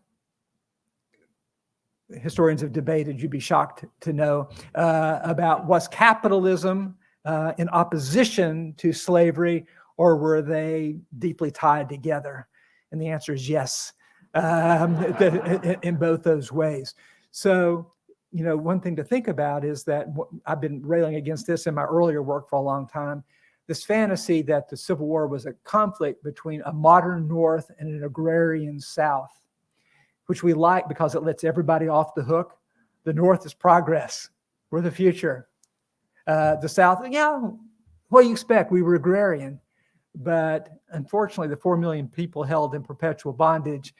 historians have debated, you'd be shocked to know, uh, about was capitalism uh, in opposition to slavery or were they deeply tied together? And the answer is yes, um, in- <laughs> in both those ways. So, you know, one thing to think about is that I've been railing against this in my earlier work for a long time. This fantasy that the Civil War was a conflict between a modern North and an agrarian South which we like because it lets everybody off the hook. The North is progress. We're the future. Uh, the South, yeah, what do you expect? We were agrarian. But unfortunately, the 4 million people held in perpetual bondage,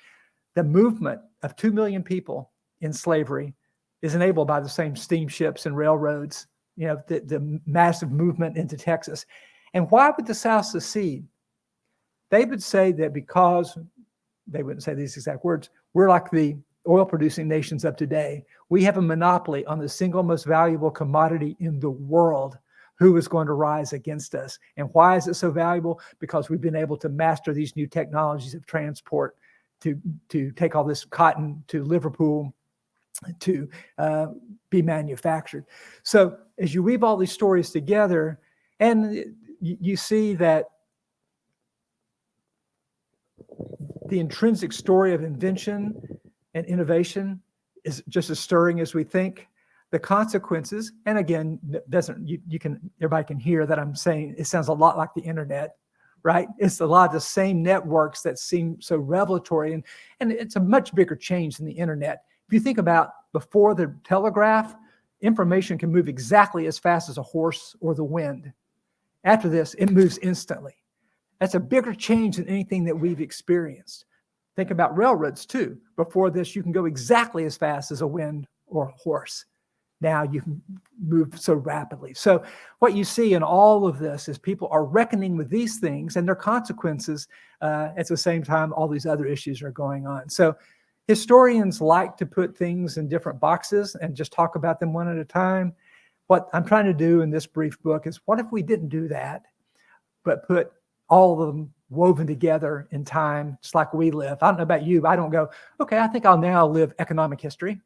the movement of 2 million people in slavery is enabled by the same steamships and railroads, you know, the, the massive movement into Texas. And why would the South secede? They would say that because they wouldn't say these exact words, we're like the oil producing nations of today. We have a monopoly on the single most valuable commodity in the world. Who is going to rise against us? And why is it so valuable? Because we've been able to master these new technologies of transport to, to take all this cotton to Liverpool to uh, be manufactured. So as you weave all these stories together, and you, see that the intrinsic story of invention and innovation is just as stirring as we think. The consequences, and again, doesn't you, you can everybody can hear that I'm saying it sounds a lot like the internet, right? It's a lot of the same networks that seem so revelatory, and and it's a much bigger change than the internet. If you think about before the telegraph, information can move exactly as fast as a horse or the wind. After this, it moves instantly. That's a bigger change than anything that we've experienced. Think about railroads too. Before this, you can go exactly as fast as a wind or a horse. Now you can move so rapidly. So, what you see in all of this is people are reckoning with these things and their consequences. Uh, at the same time, all these other issues are going on. So, historians like to put things in different boxes and just talk about them one at a time. What I'm trying to do in this brief book is what if we didn't do that, but put all of them woven together in time, just like we live. I don't know about you, but I don't go, okay, I think I'll now live economic history.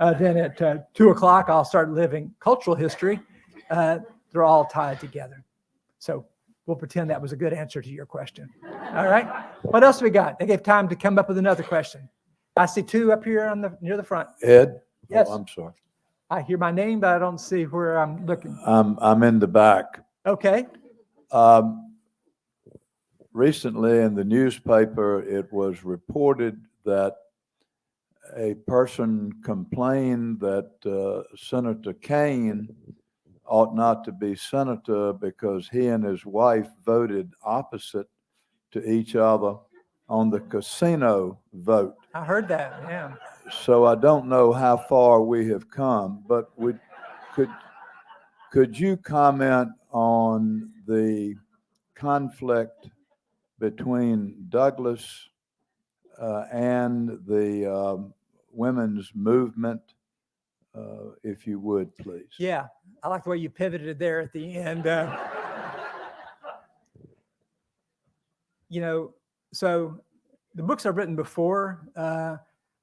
Uh, then at uh, two o'clock, I'll start living cultural history. Uh, they're all tied together. So we'll pretend that was a good answer to your question. All right. What else we got? I gave time to come up with another question. I see two up here on the near the front. Ed? Oh, Yes. I'm sorry. I hear my name, but I don't see where I'm looking. I'm, I'm in the back. Okay. Um, Recently in the newspaper, it was reported that a person complained that uh, Senator Kaine ought not to be senator because he and his wife voted opposite to each other on the casino vote. I heard that. Yeah. So I don't know how far we have come, but would, could, could you comment on the conflict between Douglass uh, and the um, women's movement, uh, if you would, please? Yeah, I like the way you pivoted there at the end. uh, <laughs> you know, so the books I've written before uh,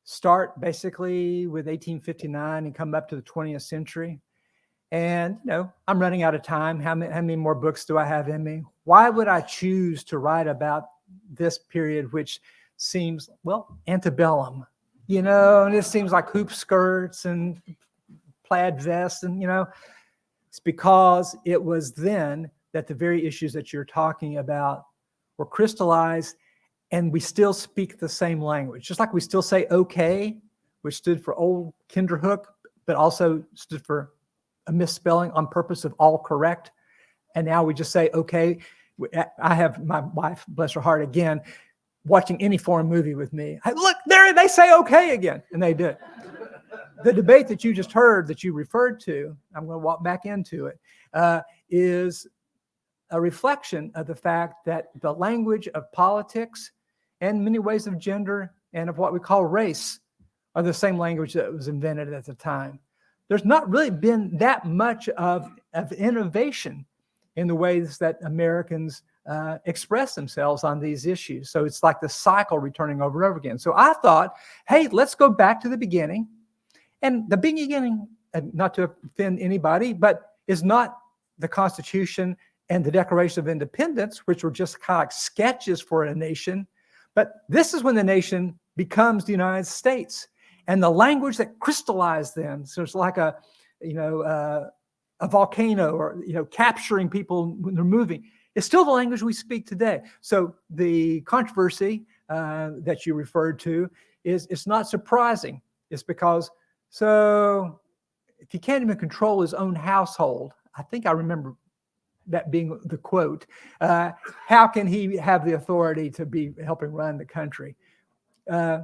start basically with 1859 and come up to the 20th century. And you know, I'm running out of time. How many, how many more books do I have in me? Why would I choose to write about this period, which seems well antebellum? You know, and it seems like hoop skirts and plaid vests, and you know, it's because it was then that the very issues that you're talking about were crystallized and we still speak the same language. Just like we still say okay, which stood for old Kinderhook, but also stood for a misspelling on purpose of all correct. And now we just say okay. I have my wife, bless her heart, again, watching any foreign movie with me. I, Look, there they say okay again, and they did the debate that you just heard that you referred to, I'm going to walk back into it, uh, is a reflection of the fact that the language of politics and many ways of gender and of what we call race are the same language that was invented at the time. There's not really been that much of, of innovation in the ways that Americans uh, express themselves on these issues. So it's like the cycle returning over and over again. So I thought, hey, let's go back to the beginning and the beginning, not to offend anybody, but is not the Constitution and the Declaration of Independence, which were just kind of like sketches for a nation. But this is when the nation becomes the United States, and the language that crystallized them. So it's like a, you know, uh, a volcano, or you know, capturing people when they're moving. It's still the language we speak today. So the controversy uh, that you referred to is it's not surprising. It's because so if he can't even control his own household, I think I remember that being the quote, uh, how can he have the authority to be helping run the country? Uh,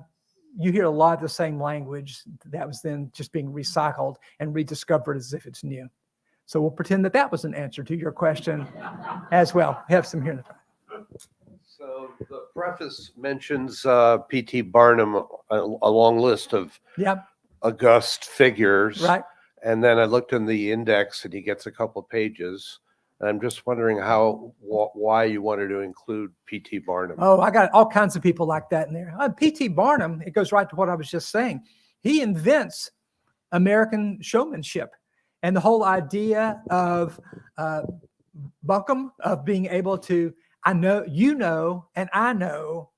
you hear a lot of the same language that was then just being recycled and rediscovered as if it's new. So we'll pretend that that was an answer to your question as well. We have some here in the front. So the preface mentions uh, P.T. Barnum, a, a long list of Yep, august figures. right. And then I looked in the index and he gets a couple of pages. And I'm just wondering how, wh- why you wanted to include P.T. Barnum. Oh, I got all kinds of people like that in there. Uh, P.T. Barnum, it goes right to what I was just saying. He invents American showmanship and the whole idea of uh, buncombe of being able to I know you know and I know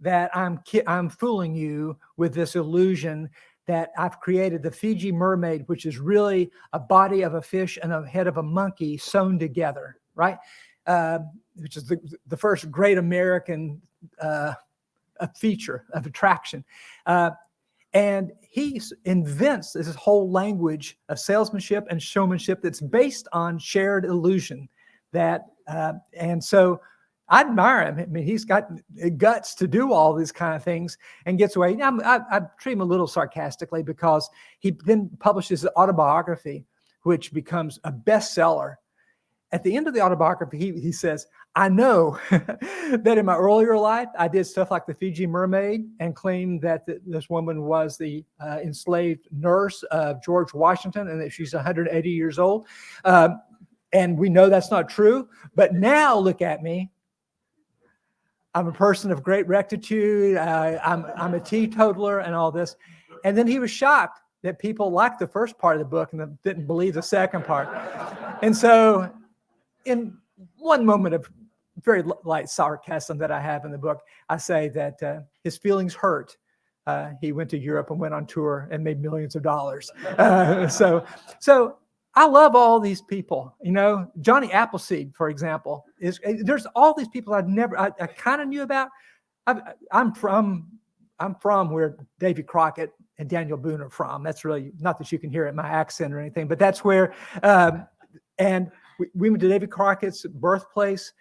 that I'm ki- I'm fooling you with this illusion that I've created the Fiji mermaid, which is really a body of a fish and a head of a monkey sewn together, right? Uh, which is the, the first great American uh, feature of attraction. Uh, and he invents this whole language of salesmanship and showmanship that's based on shared illusion. That uh, and so I admire him. I mean, he's got guts to do all these kind of things and gets away. I, I treat him a little sarcastically because he then publishes an autobiography, which becomes a bestseller. At the end of the autobiography, he, he says, I know <laughs> that in my earlier life, I did stuff like the Fiji mermaid and claimed that th- this woman was the uh, enslaved nurse of George Washington and that she's 180 years old. Um, and we know that's not true. But now look at me. I'm a person of great rectitude. Uh, I'm, I'm a teetotaler and all this. And then he was shocked that people liked the first part of the book and didn't believe the second part. And so, in one moment of very light sarcasm that I have in the book, I say that uh, his feelings hurt. Uh, he went to Europe and went on tour and made millions of dollars. <laughs> Uh, so, so I love all these people. You know, Johnny Appleseed, for example, is eh, there's all these people I've never I, I kind of knew about. I, I'm from I'm from where Davy Crockett and Daniel Boone are from. That's really not that you can hear it in my accent or anything, but that's where. Um, and we, we went to Davy Crockett's birthplace,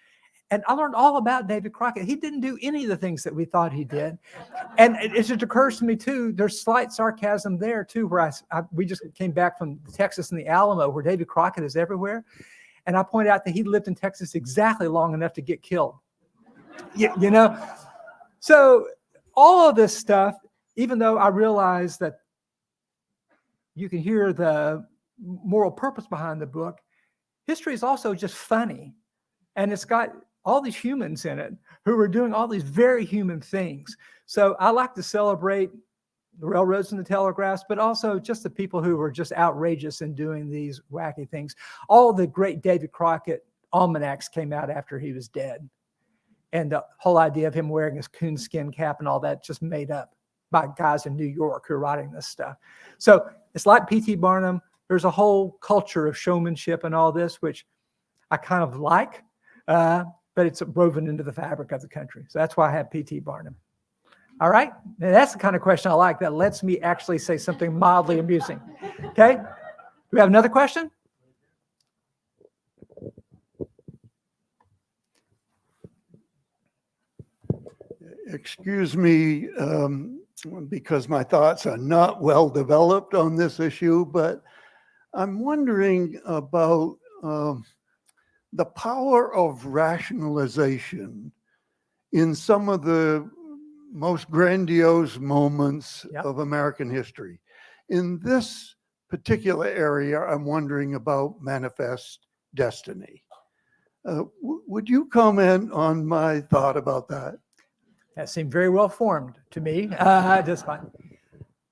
and I learned all about David Crockett. He didn't do any of the things that we thought he did, <laughs> and it, it just occurs to me too. There's slight sarcasm there too, where I we just came back from Texas and the Alamo, where David Crockett is everywhere, and I point out that he lived in Texas exactly long enough to get killed. You, you know, so all of this stuff, even though I realize that you can hear the moral purpose behind the book, history is also just funny. And it's got all these humans in it who were doing all these very human things. So I like to celebrate the railroads and the telegraphs, but also just the people who were just outrageous in doing these wacky things. All the great David Crockett almanacs came out after he was dead. And the whole idea of him wearing his coonskin cap and all that just made up by guys in New York who are writing this stuff. So it's like P.T. Barnum. There's a whole culture of showmanship and all this, which I kind of like, uh, but it's woven into the fabric of the country. So that's why I have P.T. Barnum. All right. Now, that's the kind of question I like that lets me actually say something mildly amusing. Okay. Do we have another question? Excuse me, um, because my thoughts are not well developed on this issue, but I'm wondering about um, the power of rationalization in some of the most grandiose moments Yep. of American history. In this particular area, I'm wondering about manifest destiny. Uh, w- Would you comment on my thought about that? That seemed very well formed to me. Uh, <laughs> just fine.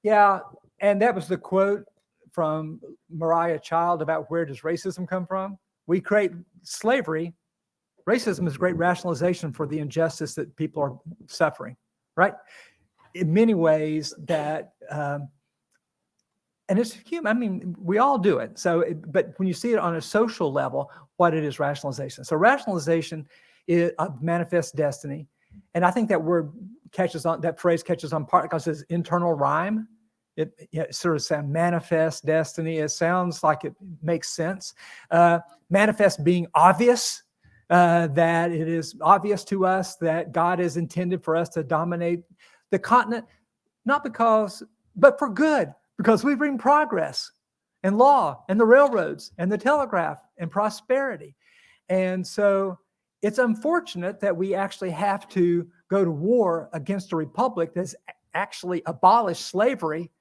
Yeah, and that was the quote from Maria Child about where does racism come from? We create slavery. Racism is great rationalization for the injustice that people are suffering, right? In many ways, that um, and it's human. I mean, we all do it. So, it, but when you see it on a social level, what it is rationalization. So, rationalization is of manifest destiny, and I think that word catches on. That phrase catches on part because it's internal rhyme. It, it sort of sounds manifest destiny. It sounds like it makes sense. Uh, manifest being obvious. Uh, that it is obvious to us that God is intended for us to dominate the continent, not because, but for good, because we bring progress and law and the railroads and the telegraph and prosperity. And so it's unfortunate that we actually have to go to war against a republic that's actually abolished slavery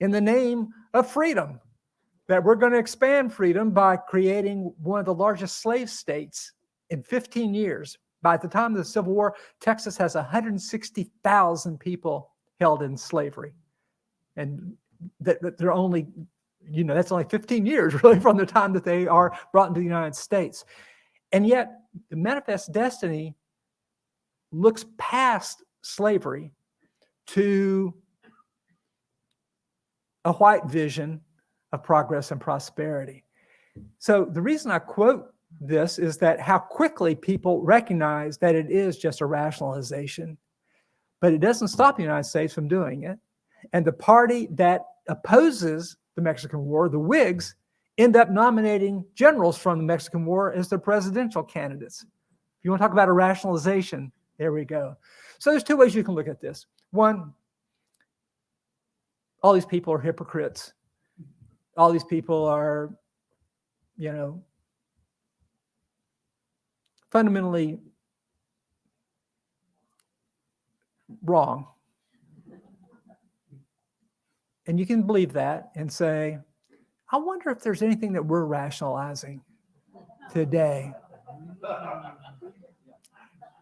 in the name of freedom. That we're going to expand freedom by creating one of the largest slave states in 15 years. By the time of the Civil War, Texas has 160,000 people held in slavery. And that, that there are only you know, that's only 15 years <laughs> really from the time that they are brought into the United States. And yet, the manifest destiny looks past slavery to a white vision of progress and prosperity. So, the reason I quote this is that how quickly people recognize that it is just a rationalization, but it doesn't stop the United States from doing it. And the party that opposes the Mexican War, the Whigs, end up nominating generals from the Mexican War as their presidential candidates. If you want to talk about a rationalization, there we go. So there's two ways you can look at this. One, all these people are hypocrites. All these people are, you know, fundamentally wrong. And you can believe that and say, I wonder if there's anything that we're rationalizing today.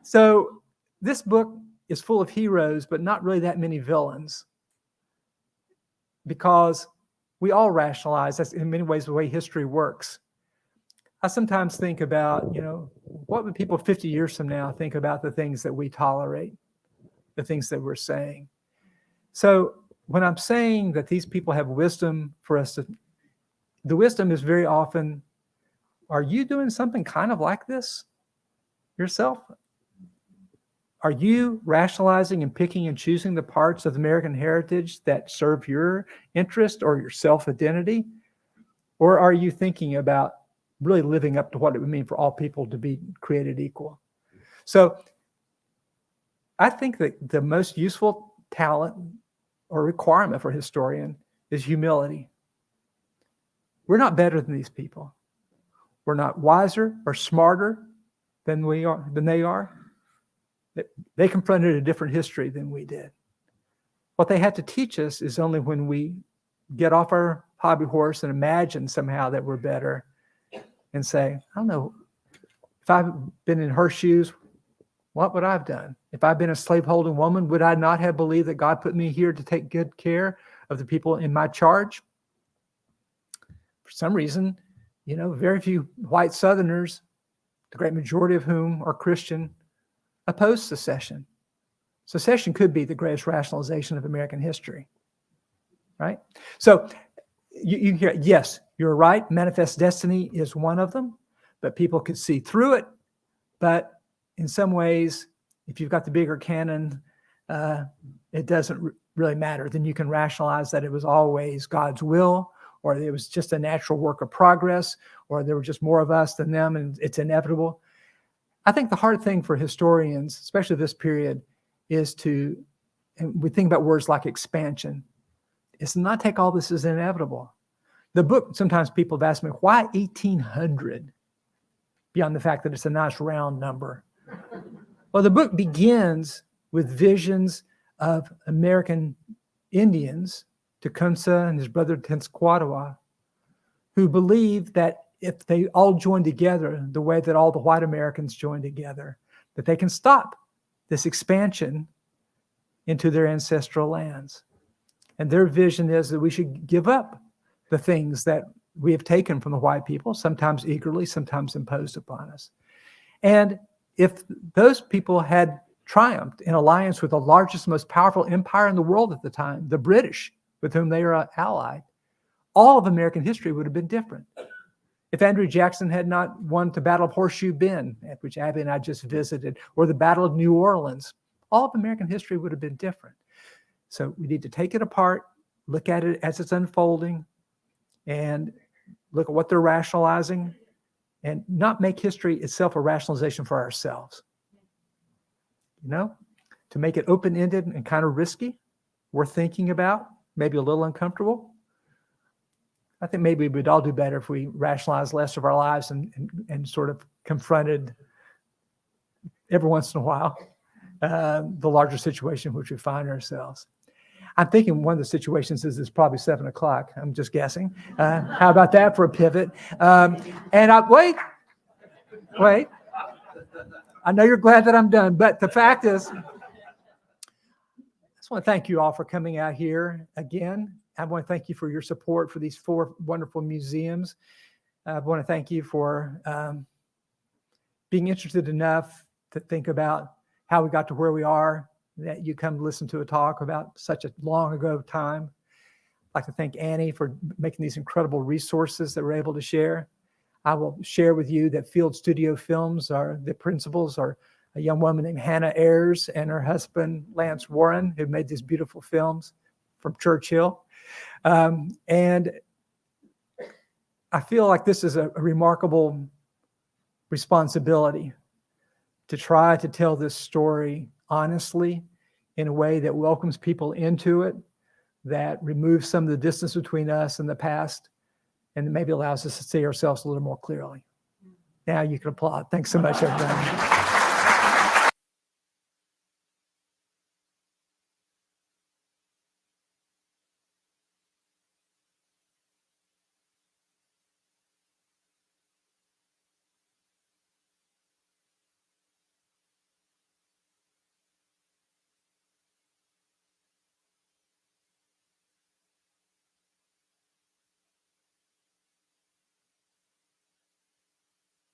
So, this book is full of heroes, but not really that many villains because we all rationalize. That's in many ways the way history works. I sometimes think about, you know, what would people 50 years from now think about the things that we tolerate, the things that we're saying? So, when I'm saying that these people have wisdom for us to, the wisdom is very often, are you doing something kind of like this yourself? Are you rationalizing and picking and choosing the parts of American heritage that serve your interest or your self identity? Or are you thinking about really living up to what it would mean for all people to be created equal? So I think that the most useful talent or requirement for a historian is humility. We're not better than these people. We're not wiser or smarter than we are than they are. They- confronted a different history than we did. What they had to teach us is only when we get off our hobby horse and imagine somehow that we're better and say, I don't know, if I've been in her shoes, what would I have done? If I'd been a slaveholding woman, would I not have believed that God put me here to take good care of the people in my charge? For some reason, you know, very few white Southerners, the great majority of whom are Christian, oppose secession. Secession could be the greatest rationalization of American history, right? So you, you hear, yes, you're right. Manifest destiny is one of them, but people could see through it. But in some ways, if you've got the bigger cannon, uh, it doesn't really matter. Then you can rationalize that it was always God's will, or it was just a natural work of progress, or there were just more of us than them, and it's inevitable. I think the hard thing for historians, especially this period, is to, and we think about words like expansion, is to not take all this as inevitable. The book, sometimes people have asked me, why 1800? Beyond the fact that it's a nice round number. Well, the book begins with visions of American Indians, Tecumseh and his brother Tenskwatawa, who believed that if they all join together the way that all the white Americans join together, that they can stop this expansion into their ancestral lands. And their vision is that we should give up the things that we have taken from the white people, sometimes eagerly, sometimes imposed upon us. And if those people had triumphed in alliance with the largest, most powerful empire in the world at the time, the British, with whom they are allied, all of American history would have been different. If Andrew Jackson had not won the Battle of Horseshoe Bend, which Abby and I just visited, or the Battle of New Orleans, all of American history would have been different. So we need to take it apart, look at it as it's unfolding, and look at what they're rationalizing, and not make history itself a rationalization for ourselves. You know, to make it open ended and kind of risky, worth thinking about, maybe a little uncomfortable. I think maybe we'd all do better if we rationalized less of our lives and, and, and sort of confronted every once in a while uh, the larger situation in which we find ourselves. I'm thinking one of the situations is it's probably seven o'clock. I'm just guessing. Uh, how about that for a pivot? Um, and I wait, wait. I know you're glad that I'm done, but the fact is, I just want to thank you all for coming out here again. I want to thank you for your support for these four wonderful museums. I want to thank you for um, being interested enough to think about how we got to where we are, that you come listen to a talk about such a long ago time. I'd like to thank Annie for making these incredible resources that we're able to share. I will share with you that Field Studio Films are the principals are a young woman named Hannah Ayers and her husband Lance Warren, who made these beautiful films from Churchill. Um, and I feel like this is a, a remarkable responsibility to try to tell this story honestly in a way that welcomes people into it, that removes some of the distance between us and the past, and maybe allows us to see ourselves a little more clearly. Now you can applaud. Thanks so much, everybody.